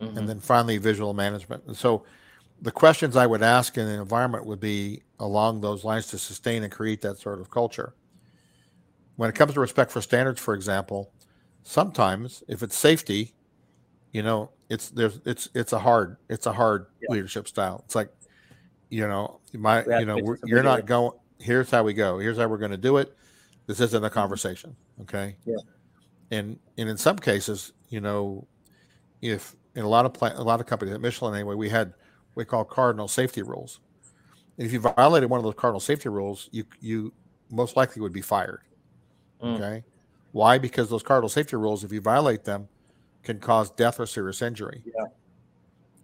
mm-hmm. and then finally visual management. And so, the questions I would ask in an environment would be along those lines to sustain and create that sort of culture. When it comes to respect for standards, for example, sometimes if it's safety, you know, it's there's it's it's a hard it's a hard yeah. leadership style. It's like, you know, my you know you're not going. Here's how we go. Here's how we're going to do it. This isn't a mm-hmm. conversation. Okay.
Yeah.
And and in some cases, you know, if in a lot of plant, a lot of companies at Michelin anyway, we had we call cardinal safety rules. And if you violated one of those cardinal safety rules, you you most likely would be fired. Mm. Okay. Why? Because those cardinal safety rules, if you violate them, can cause death or serious injury.
Yeah.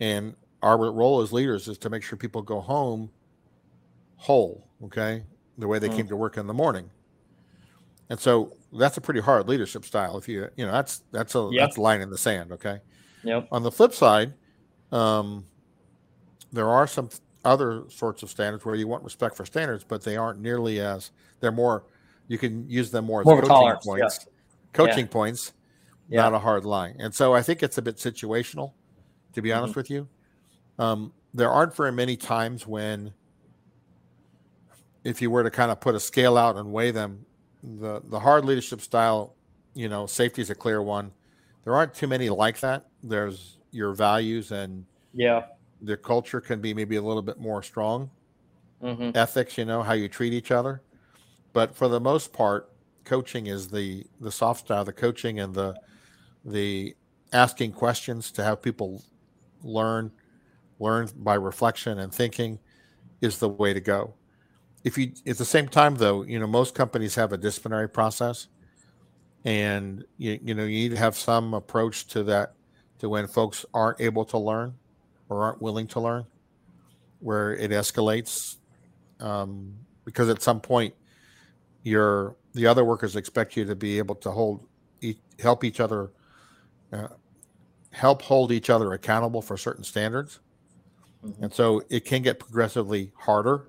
And our role as leaders is to make sure people go home whole, okay, the way they mm. came to work in the morning. And so that's a pretty hard leadership style. If you, you know, that's that's a yep. that's a line in the sand, okay.
Yep.
On the flip side, um, there are some other sorts of standards where you want respect for standards, but they aren't nearly as they're more. You can use them more as more coaching points. Yeah. Coaching yeah. points yeah. not a hard line. And so I think it's a bit situational, to be mm-hmm. honest with you. Um, there aren't very many times when, if you were to kind of put a scale out and weigh them, the the hard leadership style, you know, safety is a clear one. There aren't too many like that. There's your values and
yeah,
the culture can be maybe a little bit more strong. mm-hmm. ethics, you know, how you treat each other. But for the most part, coaching is the the soft style, the coaching and the the asking questions to have people learn learn by reflection and thinking is the way to go. If you at the same time though, you know, most companies have a disciplinary process and you, you know, you need to have some approach to that to when folks aren't able to learn or aren't willing to learn where it escalates um, because at some point your the other workers expect you to be able to hold help each other uh, help hold each other accountable for certain standards mm-hmm. and so it can get progressively harder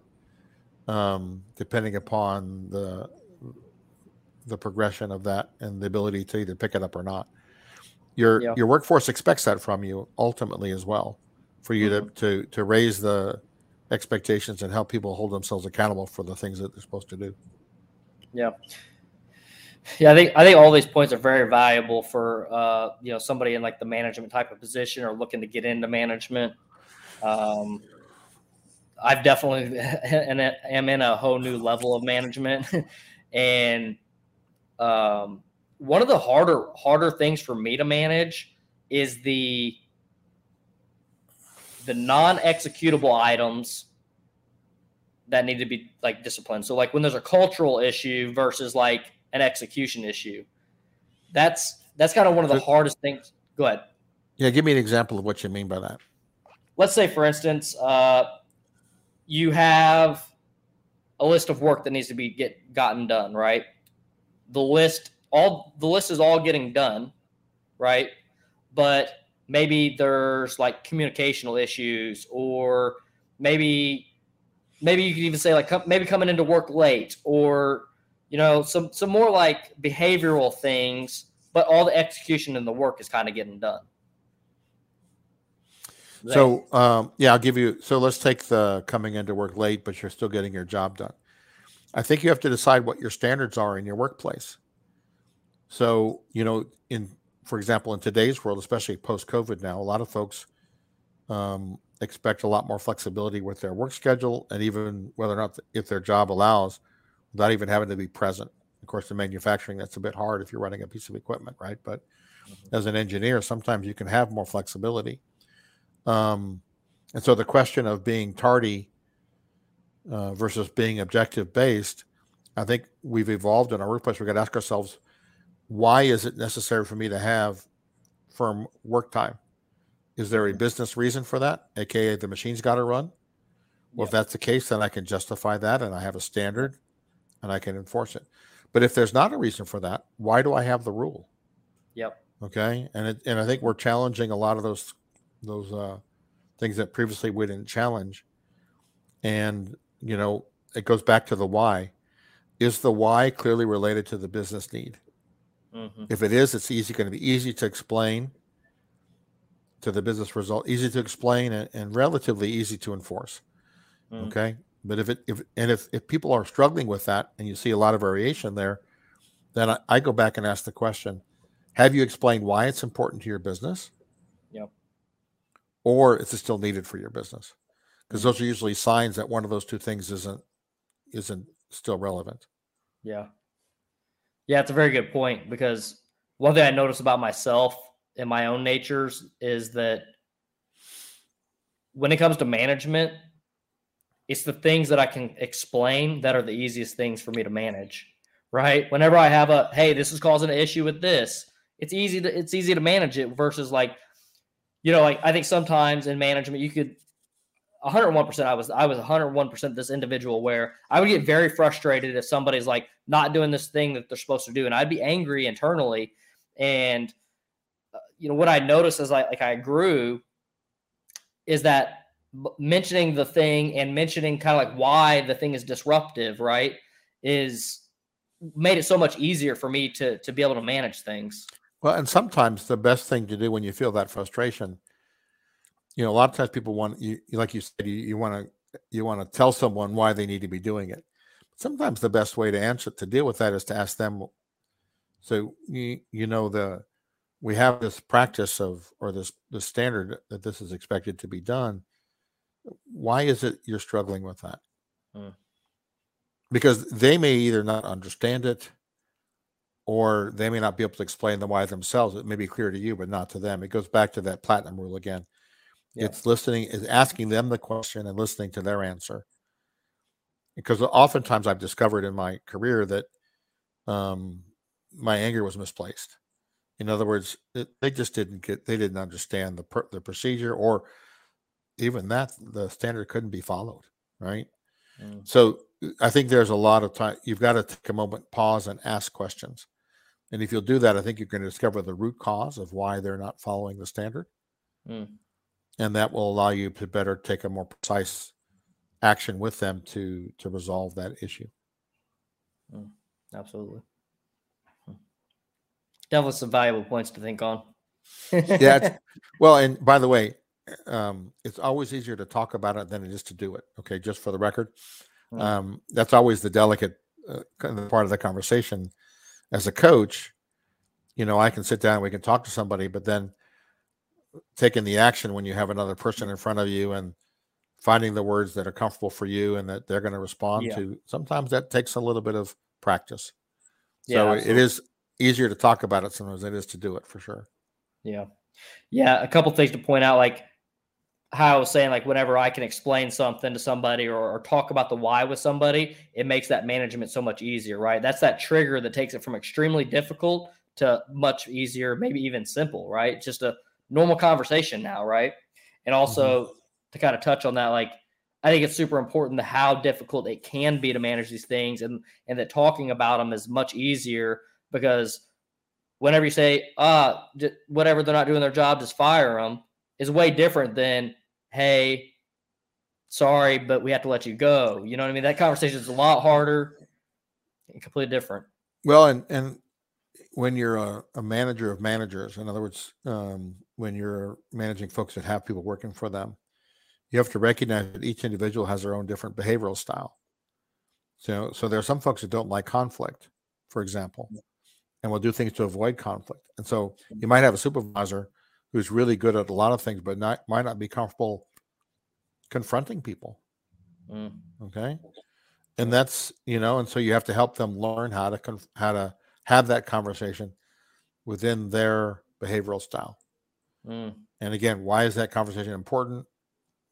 um, depending upon the the progression of that and the ability to either pick it up or not your yeah. your workforce expects that from you ultimately as well for you mm-hmm. to, to to raise the expectations and help people hold themselves accountable for the things that they're supposed to do
yeah. Yeah, I think I think all these points are very valuable for uh, you know somebody in like the management type of position or looking to get into management. Um, I've definitely and am in a whole new level of management, and um, one of the harder harder things for me to manage is the the non executable items that need to be like disciplined. So like when there's a cultural issue versus like an execution issue, that's that's kind of one of the hardest things. Go ahead.
Yeah, give me an example of what you mean by that.
Let's say, for instance, uh, you have a list of work that needs to be get gotten done, right? The list, all the list is all getting done, right? But maybe there's like communicational issues, or maybe maybe you could even say like maybe coming into work late or you know some some more like behavioral things but all the execution and the work is kind of getting done.
So um, yeah i'll give you so let's take the coming into work late but you're still getting your job done. I think you have to decide what your standards are in your workplace. So you know in for example in today's world especially post covid now a lot of folks um, expect a lot more flexibility with their work schedule and even whether or not if their job allows without even having to be present. Of course in manufacturing that's a bit hard if you're running a piece of equipment right? But mm-hmm. as an engineer sometimes you can have more flexibility. Um, and so the question of being tardy uh, versus being objective based i think we've evolved in our workplace. We've got to ask ourselves why is it necessary for me to have firm work time is there a business reason for that, aka the machine's got to run? Well, if that's the case, then I can justify that and I have a standard and I can enforce it. But if there's not a reason for that, why do I have the rule?
Yep.
Okay. And it, and I think we're challenging a lot of those those uh, things that previously we didn't challenge. And you know, it goes back to the why. Is the why clearly related to the business need? Mm-hmm. If it is, it's easy going to be easy to explain to the business result, easy to explain and, and relatively easy to enforce. Mm. Okay. But if it, if, and if, if people are struggling with that and you see a lot of variation there, then I, I go back and ask the question Have you explained why it's important to your business?
Yep.
Or is it still needed for your business? Because mm. those are usually signs that one of those two things isn't isn't still relevant.
Yeah. Yeah, it's a very good point because one thing I notice about myself in my own natures is that when it comes to management, it's the things that I can explain that are the easiest things for me to manage. Right. Whenever I have a hey, this is causing an issue with this, it's easy to it's easy to manage it versus like, you know, like I think sometimes in management you could 101% I was I was 101% this individual where I would get very frustrated if somebody's like not doing this thing that they're supposed to do and I'd be angry internally and you know what I noticed as I like I grew is that mentioning the thing and mentioning kind of like why the thing is disruptive, right, is made it so much easier for me to to be able to manage things.
Well, and sometimes the best thing to do when you feel that frustration, you know, a lot of times people want you, like you said, you, want to you want to tell someone why they need to be doing it. Sometimes the best way to answer to deal with that is to ask them. So you you know the we have this practice of or this the standard that this is expected to be done why is it you're struggling with that mm. because they may either not understand it or they may not be able to explain the why themselves. It may be clear to you, but not to them. It goes back to that platinum rule again. Yeah. It's listening, is asking them the question and listening to their answer. Because oftentimes I've discovered in my career that um, my anger was misplaced. In other words, it, they just didn't get, they didn't understand the the procedure, or even that the standard couldn't be followed. Right. Mm. So I think there's a lot of time. You've got to take a moment, pause, and ask questions. And if you'll do that, I think you're going to discover the root cause of why they're not following the standard. Mm. And that will allow you to better take a more precise action with them to to resolve that issue.
Mm. Absolutely. Definitely some valuable points to think on.
yeah. Well, and by the way, um, it's always easier to talk about it than it is to do it. Okay, just for the record, mm. um, that's always the delicate uh, part of the conversation. As a coach, you know, I can sit down, we can talk to somebody, but then taking the action when you have another person in front of you and finding the words that are comfortable for you and that they're going to respond yeah. to, sometimes that takes a little bit of practice. So yeah, it is easier to talk about it sometimes than it is to do it for sure.
Yeah. Yeah. A couple things to point out, like how I was saying, like whenever I can explain something to somebody or, or, talk about the why with somebody, it makes that management so much easier, right? That's that trigger that takes it from extremely difficult to much easier, maybe even simple, right? Just a normal conversation now, right? And also mm-hmm. to kind of touch on that, like I think it's super important to how difficult it can be to manage these things and and that talking about them is much easier because whenever you say, uh, whatever they're not doing their job, just fire them is way different than, hey, sorry, but we have to let you go. You know what I mean? That conversation is a lot harder and completely different.
Well, and, and when you're a, a manager of managers, in other words, um, when you're managing folks that have people working for them, you have to recognize that each individual has their own different behavioral style. So, so there are some folks that don't like conflict, for example, and will do things to avoid conflict. And so you might have a supervisor who's really good at a lot of things, but not might not be comfortable confronting people. Mm. Okay, and that's you know, and so you have to help them learn how to conf- how to have that conversation within their behavioral style. Mm. And again, why is that conversation important?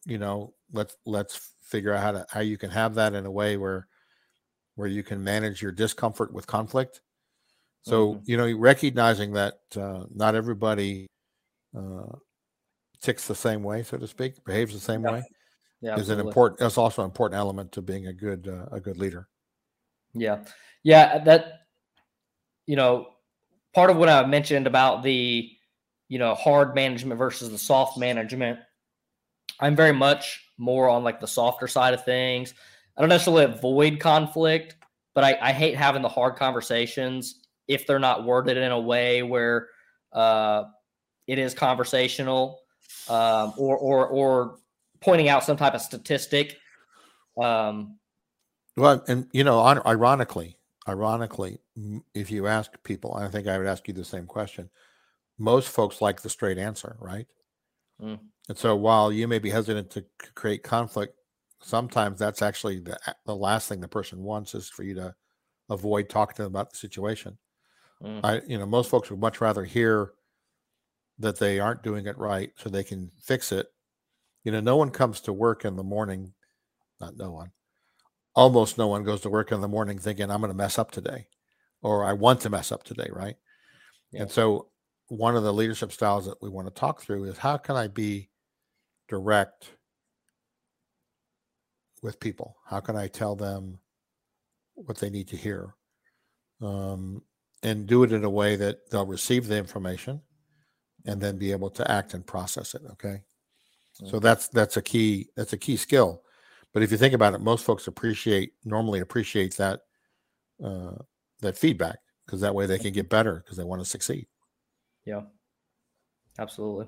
you know let's let's figure out how to how you can have that in a way where where you can manage your discomfort with conflict so mm-hmm. you know recognizing that uh, not everybody uh, ticks the same way so to speak behaves the same yeah. way yeah, is an important that's also an important element to being a good uh, a good leader
yeah yeah that you know part of what i mentioned about the you know hard management versus the soft management I'm very much more on like the softer side of things. I don't necessarily avoid conflict, but I, I hate having the hard conversations if they're not worded in a way where uh, it is conversational um, or or or pointing out some type of statistic. Um,
well, and you know, ironically, ironically, if you ask people, I think I would ask you the same question. Most folks like the straight answer, right? Mm. And so while you may be hesitant to create conflict, sometimes that's actually the, the last thing the person wants is for you to avoid talking to them about the situation. Mm. I, you know, most folks would much rather hear that they aren't doing it right so they can fix it. You know, no one comes to work in the morning, not no one, almost no one goes to work in the morning thinking, I'm going to mess up today or I want to mess up today. Right. Yeah. And so one of the leadership styles that we want to talk through is how can I be direct with people? How can I tell them what they need to hear? Um, and do it in a way that they'll receive the information and then be able to act and process it. Okay. So that's that's a key that's a key skill. But if you think about it, most folks appreciate normally appreciate that uh, that feedback because that way they can get better because they want to succeed.
Yeah, absolutely.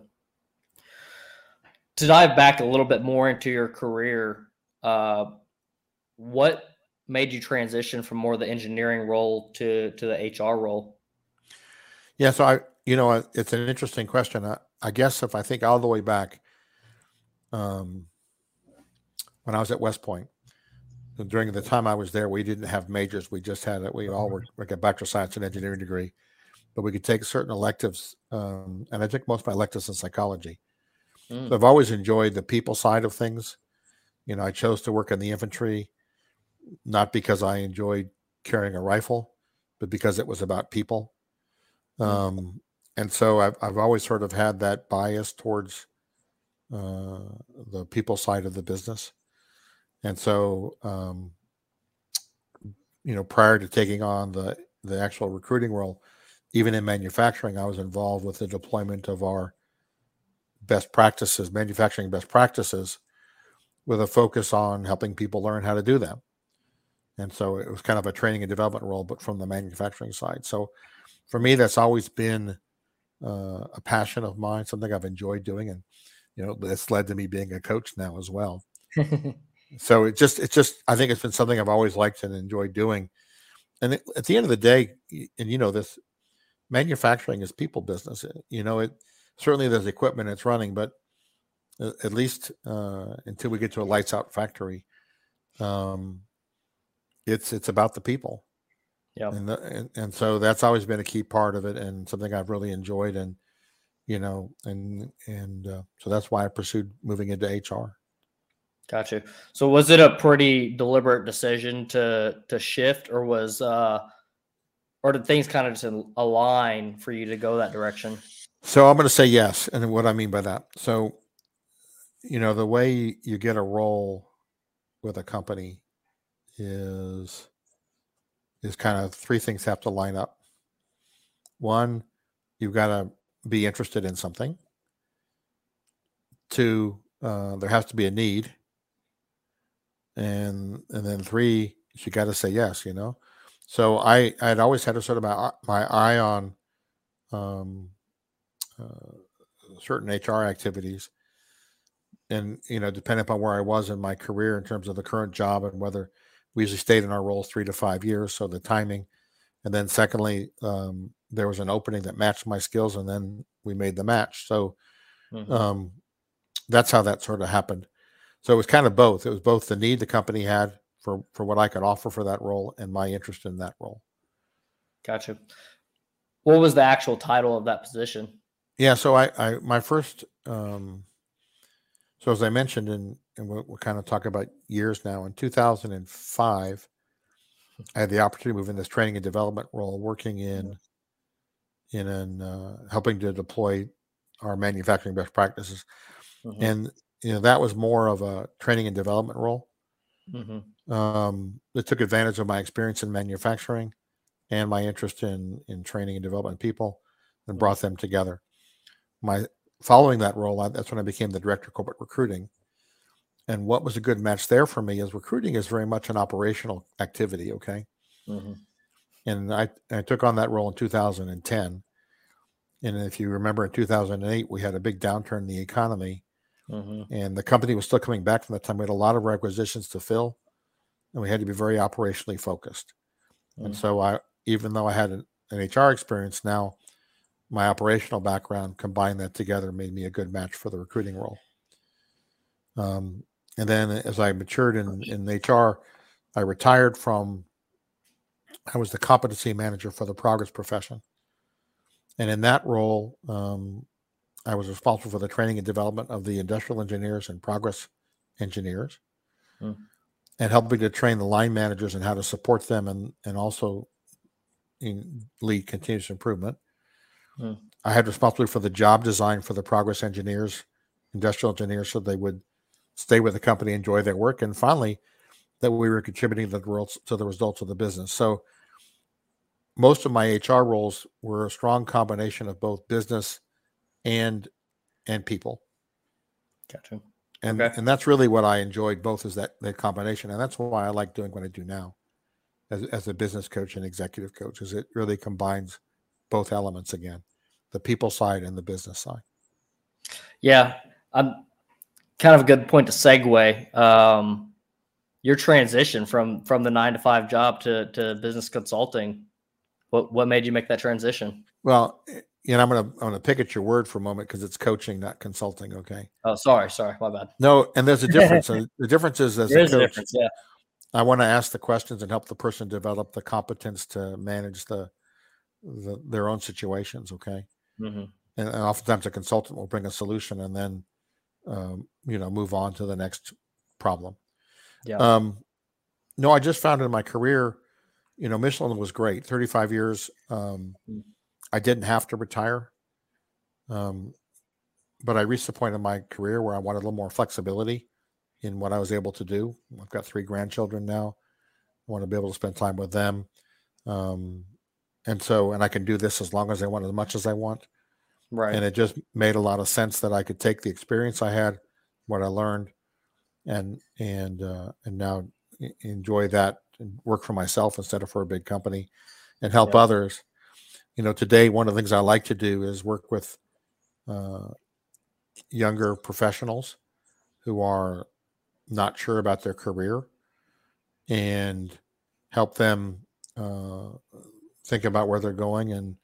To dive back a little bit more into your career, uh, what made you transition from more the engineering role to to the HR role?
Yeah, so I, you know, it's an interesting question. I, I guess if I think all the way back, um, when I was at West Point, during the time I was there, we didn't have majors. We just had it. We all were like a bachelor of science and engineering degree, but we could take certain electives. Um, and I took most of my electives in psychology. Mm. So I've always enjoyed the people side of things. You know, I chose to work in the infantry, not because I enjoyed carrying a rifle, but because it was about people. Mm. Um, and so I've, I've always sort of had that bias towards uh, the people side of the business. And so, um, you know, prior to taking on the the actual recruiting role, even in manufacturing, I was involved with the deployment of our best practices, manufacturing best practices, with a focus on helping people learn how to do them. And so it was kind of a training and development role, but from the manufacturing side. So for me, that's always been uh, a passion of mine, something I've enjoyed doing, and you know, it's led to me being a coach now as well. so it just it's just I think it's been something I've always liked and enjoyed doing. And it, at the end of the day, and you know this, manufacturing is people business. You know, it certainly there's equipment it's running, but at least uh, until we get to a lights out factory, um, it's it's about the people.
Yeah,
and, and and so that's always been a key part of it, and something I've really enjoyed, and you know, and and uh, so that's why I pursued moving into HR.
Gotcha. So was it a pretty deliberate decision to to shift, or was uh, or did things kind of just align for you to go that direction?
So I'm going to say yes, and what I mean by that. So, you know, the way you get a role with a company is is kind of three things have to line up. One, you've got to be interested in something. Two, uh, there has to be a need and and then three, you got to say yes. You know, so I I'd always had a sort of my my eye on um, uh, certain HR activities, and you know, depending upon where I was in my career in terms of the current job and whether we usually stayed in our roles three to five years, so the timing, and then secondly, um, there was an opening that matched my skills, and then we made the match. So. Mm-hmm. Um, that's how that sort of happened. So it was kind of both. It was both the need the company had for for what I could offer for that role and my interest in that role.
Gotcha. What was the actual title of that position?
Yeah, so I, I my first um so as I mentioned in and we're, we're kind of talking about years now in 2005 I had the opportunity to move in this training and development role working in in an uh, helping to deploy our manufacturing best practices. Mm-hmm. And you know that was more of a training and development role. Mm-hmm. Um, it took advantage of my experience in manufacturing and my interest in in training and development people, and brought them together. My following that role, that's when I became the director of corporate recruiting. And what was a good match there for me is recruiting is very much an operational activity. Okay. Mm-hmm. And I, I took on that role in 2010. And if you remember in 2008, we had a big downturn in the economy Mm-hmm. And the company was still coming back from that time. We had a lot of requisitions to fill, and we had to be very operationally focused. Mm-hmm. And so, I, even though I had an, an, HR experience, now my operational background combined that together made me a good match for the recruiting role. Um, and then, as I matured in, in HR, I retired from. I was the competency manager for the process profession, and in that role, um, I was responsible for the training and development of the industrial engineers and process engineers, hmm. and helping to train the line managers and how to support them and and also in lead continuous improvement. Hmm. I had responsibility for the job design for the process engineers, industrial engineers, so they would stay with the company, enjoy their work, and finally, that we were contributing to the results to the results of the business. So most of my HR roles were a strong combination of both business and and people.
Gotcha.
And okay. and that's really what I enjoyed both is that that combination, and that's why I like doing what I do now, as as a business coach and executive coach, is it really combines both elements again, the people side and the business side.
Yeah, I'm kind of a good point to segue. Um, your transition from from the nine to five job to to business consulting. What what made you make that transition?
Well, you know, I'm gonna I'm gonna pick at your word for a moment because it's coaching, not consulting. Okay.
Oh, sorry, sorry, my bad.
No, and there's a difference. the difference is as
there a coach, a difference, yeah.
I want to ask the questions and help the person develop the competence to manage the, the their own situations. Okay,
Mm-hmm.
and, and oftentimes a consultant will bring a solution and then um, you know move on to the next problem.
Yeah.
Um, no, I just found in my career, you know, Michelin was great. Thirty-five years. Um,
Mm.
I didn't have to retire, um, but I reached the point in my career where I wanted a little more flexibility in what I was able to do. I've got three grandchildren now. I want to be able to spend time with them, um, and so and I can do this as long as I want, as much as I want
Right.
and it just made a lot of sense that I could take the experience I had, what I learned, and and uh, and now enjoy that and work for myself instead of for a big company, and help
Yeah.
others. You know, today one of the things I like to do is work with uh, younger professionals who are not sure about their career, and help them uh, think about where they're going and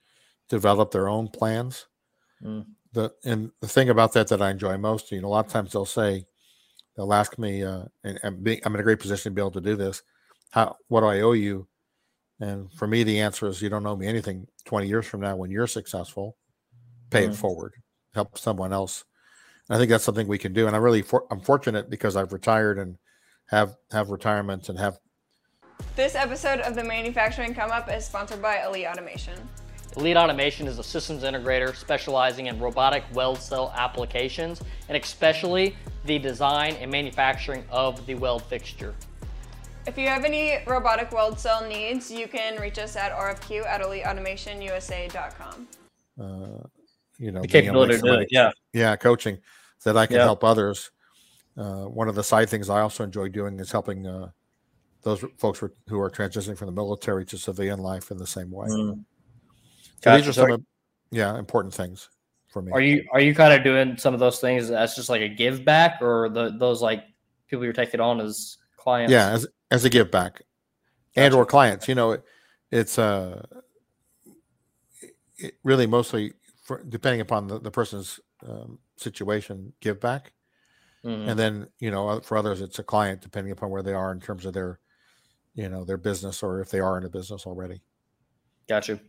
develop their own plans
Mm.
the and the thing about that that I enjoy most, you know, a lot of times they'll say, they'll ask me, uh, and, and being, I'm in a great position to be able to do this. How what do I owe you? And for me, the answer is you don't owe me anything. Twenty years from now, when you're successful, pay
Mm.
it forward, help someone else. And I think that's something we can do. And I'm really for, I'm fortunate because I've retired and have have retirement and have
This episode of the Manufacturing Come Up is sponsored by Elite Automation.
Elite Automation is a systems integrator specializing in robotic weld cell applications and especially the design and manufacturing of the weld fixture.
If you have any robotic weld cell needs, you can reach us at rfq at eliteautomationusa.com.
uh, you know
The capability
to
to do it, yeah.
yeah coaching so that i can
Yeah.
help others uh, one of the side things i also enjoy doing is helping uh, those folks who- who are transitioning from the military to civilian life in the same way
Mm.
So these
Gotcha.
are
So
some of, yeah important things for me
Are you are you kind of doing some of those things as just like a give back, or the those like people you're taking on as clients?
yeah as, as a give back and or clients you know it, it's uh it really mostly for, depending upon the, the person's um, situation give back
Mhm.
and then you know for others it's a client depending upon where they are in terms of their you know their business or if they are in a business already
Got you.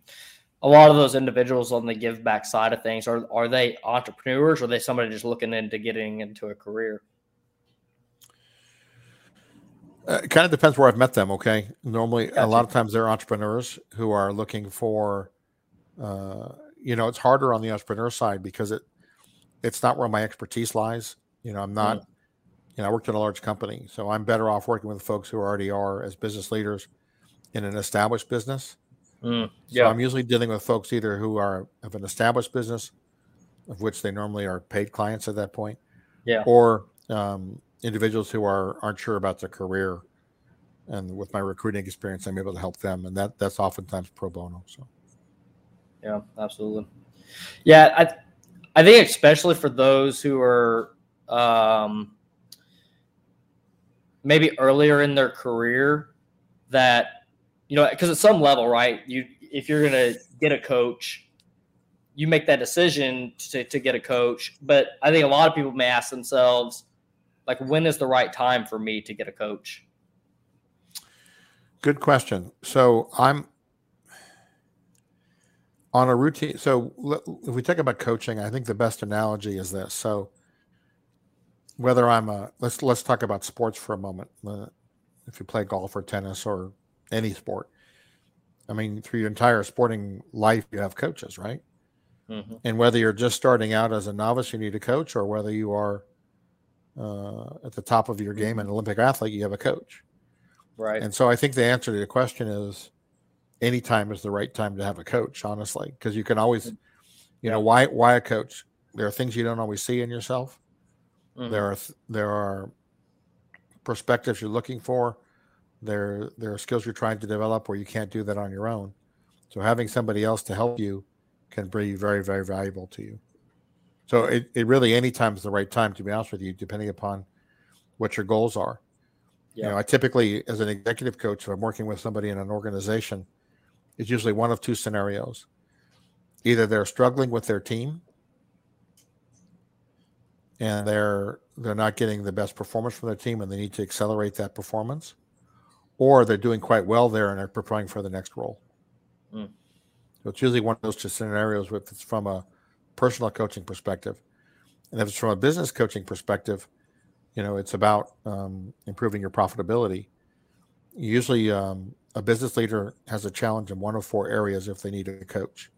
A lot of those individuals on the give back side of things are are they entrepreneurs or are they somebody just looking into getting into a career?
uh, it kind of depends where i've met them okay? Normally a lot of times they're entrepreneurs who are looking for uh, you know it's harder on the entrepreneur side because it it's not where my expertise lies. You know i'm not you know i worked in a large company so i'm better off working with folks who already are as business leaders in an established business
Mm,
So
yeah.
I'm usually dealing with folks either who are of an established business, of which they normally are paid clients at that point,
Yeah.
or um, individuals who are aren't sure about their career. And with my recruiting experience, I'm able to help them, and that that's oftentimes pro bono. So
Yeah, absolutely. Yeah, I I think especially for those who are um, maybe earlier in their career that you know because at some level, right? You if you're gonna get a coach, you make that decision to, to get a coach. But I think a lot of people may ask themselves, like, when is the right time for me to get a coach?
good question. So I'm on a routine. So if we talk about coaching, I think the best analogy is this. So whether I'm a let's let's talk about sports for a moment. Uh, if you play golf or tennis or any sport, I mean, through your entire sporting life, you have coaches, right?
Mm-hmm.
And whether you're just starting out as a novice, you need a coach, or whether you are uh, at the top of your game, an Olympic athlete, you have a coach.
Right.
And so I think the answer to your question is any time is the right time to have a coach, honestly, because you can always, you
Yeah.
know, why why a coach? There are things you don't always see in yourself.
Mhm.
There are th- there are perspectives you're looking for. There there are skills you're trying to develop where you can't do that on your own. So having somebody else to help you can be very very valuable to you. So it, it really any time is the right time to be honest with you, depending upon what your goals are.
Yeah.
You know, I typically, as an executive coach, if I'm working with somebody in an organization, it's usually one of two scenarios. Either they're struggling with their team and they're they're not getting the best performance from their team and they need to accelerate that performance, or they're doing quite well there and are preparing for the next role. Mm. So it's usually one of those two scenarios if it's from a personal coaching perspective. And if it's from a business coaching perspective, you know, it's about um, improving your profitability. Usually, um, a business leader has a challenge in one of four areas if they need a coach.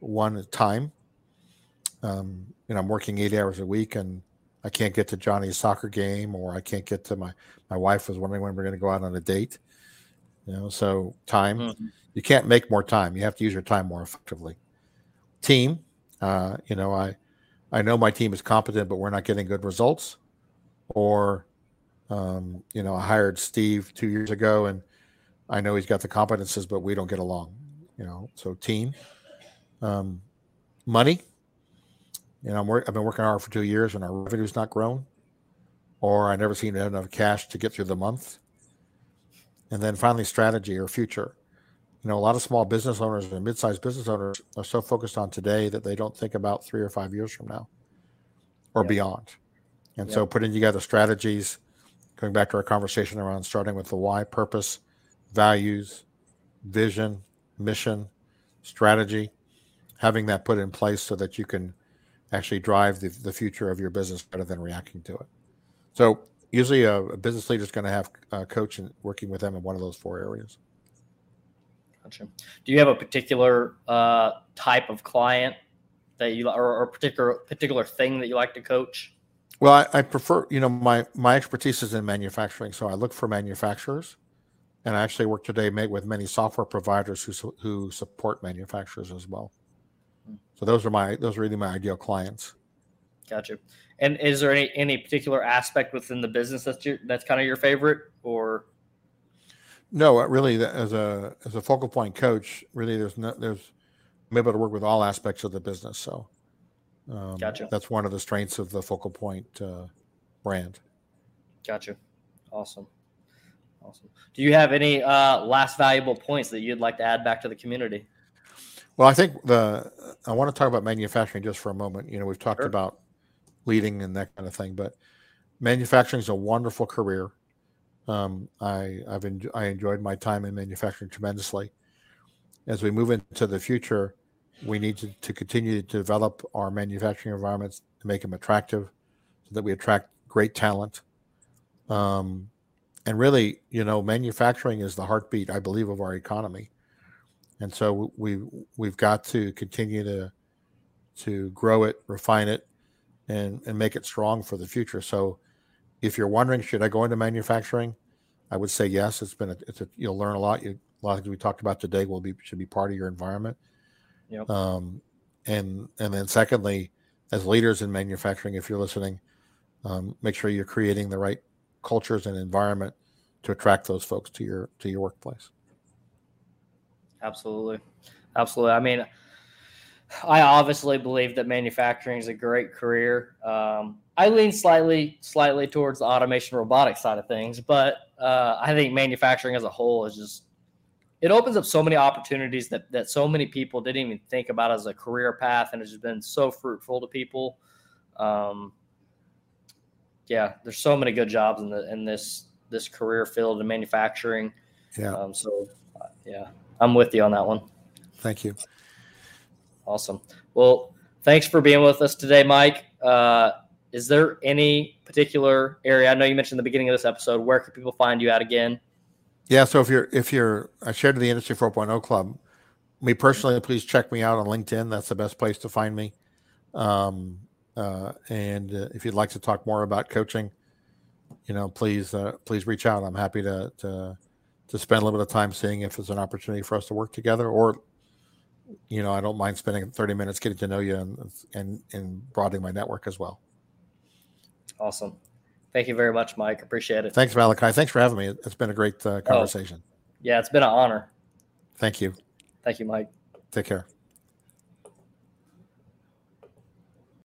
One is time. Um, you know, I'm working eight hours a week and I can't get to Johnny's soccer game, or I can't get to my my wife was wondering when we're going to go out on a date. You know, so time. Mm-hmm. You can't make more time. You have to use your time more effectively. Team. Uh, you know, I I know my team is competent, but we're not getting good results. Or, um, you know, I hired Steve two years ago, and I know he's got the competences, but we don't get along. You know, so team, um, money. You know, I'm work, I've been working hard for two years, and our revenue's not grown, or I never seem to have enough cash to get through the month. And then finally, strategy or future. You know, a lot of small business owners and mid-sized business owners are so focused on today that they don't think about three or five years from now or yep. beyond. And yep. so putting together strategies, going back to our conversation around starting with the why, purpose, values, vision, mission, strategy, having that put in place so that you can actually drive the, the future of your business rather than reacting to it. So usually a, a business leader is going to have a coach and working with them in one of those four areas.
Gotcha. Do you have a particular uh, type of client that you or, or particular particular thing that you like to coach?
Well, I, I, prefer, you know, my my expertise is in manufacturing, so I look for manufacturers, and I actually work today with many software providers who who support manufacturers as well. So those are my those are really my ideal clients.
Gotcha. And is there any any particular aspect within the business that's your, that's kind of your favorite, or
no, uh, really, as a as a focal point coach, really, there's no there's I'm able to work with all aspects of the business. So, um, gotcha. That's one of the strengths of the focal point uh, brand.
Gotcha. Awesome. Awesome. Do you have any uh, last valuable points that you'd like to add back to the community?
Well, I think the I want to talk about manufacturing just for a moment. You know, we've talked sure. about leading and that kind of thing, but manufacturing is a wonderful career. Um, I I've en- I enjoyed my time in manufacturing tremendously. As we move into the future, we need to, to continue to develop our manufacturing environments to make them attractive, so that we attract great talent. Um, and really, you know, manufacturing is the heartbeat, I believe, of our economy. And so we we've got to continue to to grow it, refine it, and and make it strong for the future. So if you're wondering, should I go into manufacturing? I would say yes. It's been a, it's a, you'll learn a lot. You, a lot of things we talked about today will be should be part of your environment. Yep. Um, and and then secondly, as leaders in manufacturing, if you're listening, um, make sure you're creating the right cultures and environment to attract those folks to your to your workplace.
Absolutely, absolutely. I mean, I obviously believe that manufacturing is a great career. Um, I lean slightly, slightly towards the automation robotics side of things, but uh, I think manufacturing as a whole is just it opens up so many opportunities that that so many people didn't even think about as a career path, and it's just been so fruitful to people. Um, yeah, there's so many good jobs in the in this this career field in manufacturing.
Yeah.
Um, so, uh, yeah, I'm with you on that one.
Thank you.
Awesome. Well, thanks for being with us today, Mike. Uh, is there any particular area? I know you mentioned the beginning of this episode. Where can people find you at again?
Yeah. So if you're if you're a shared to the Industry 4.0 Club, me personally, please check me out on LinkedIn. That's the best place to find me. Um, uh, and uh, if you'd like to talk more about coaching, you know, please uh, please reach out. I'm happy to to to spend a little bit of time seeing if there's an opportunity for us to work together or you know, I don't mind spending 30 minutes getting to know you and, and, and broadening my network as well.
Awesome. Thank you very much, Mike. Appreciate it.
Thanks, Malachi. Thanks for having me. It's been a great uh, oh, conversation.
Oh, yeah, it's been an honor.
Thank you.
Thank you, Mike.
Take care.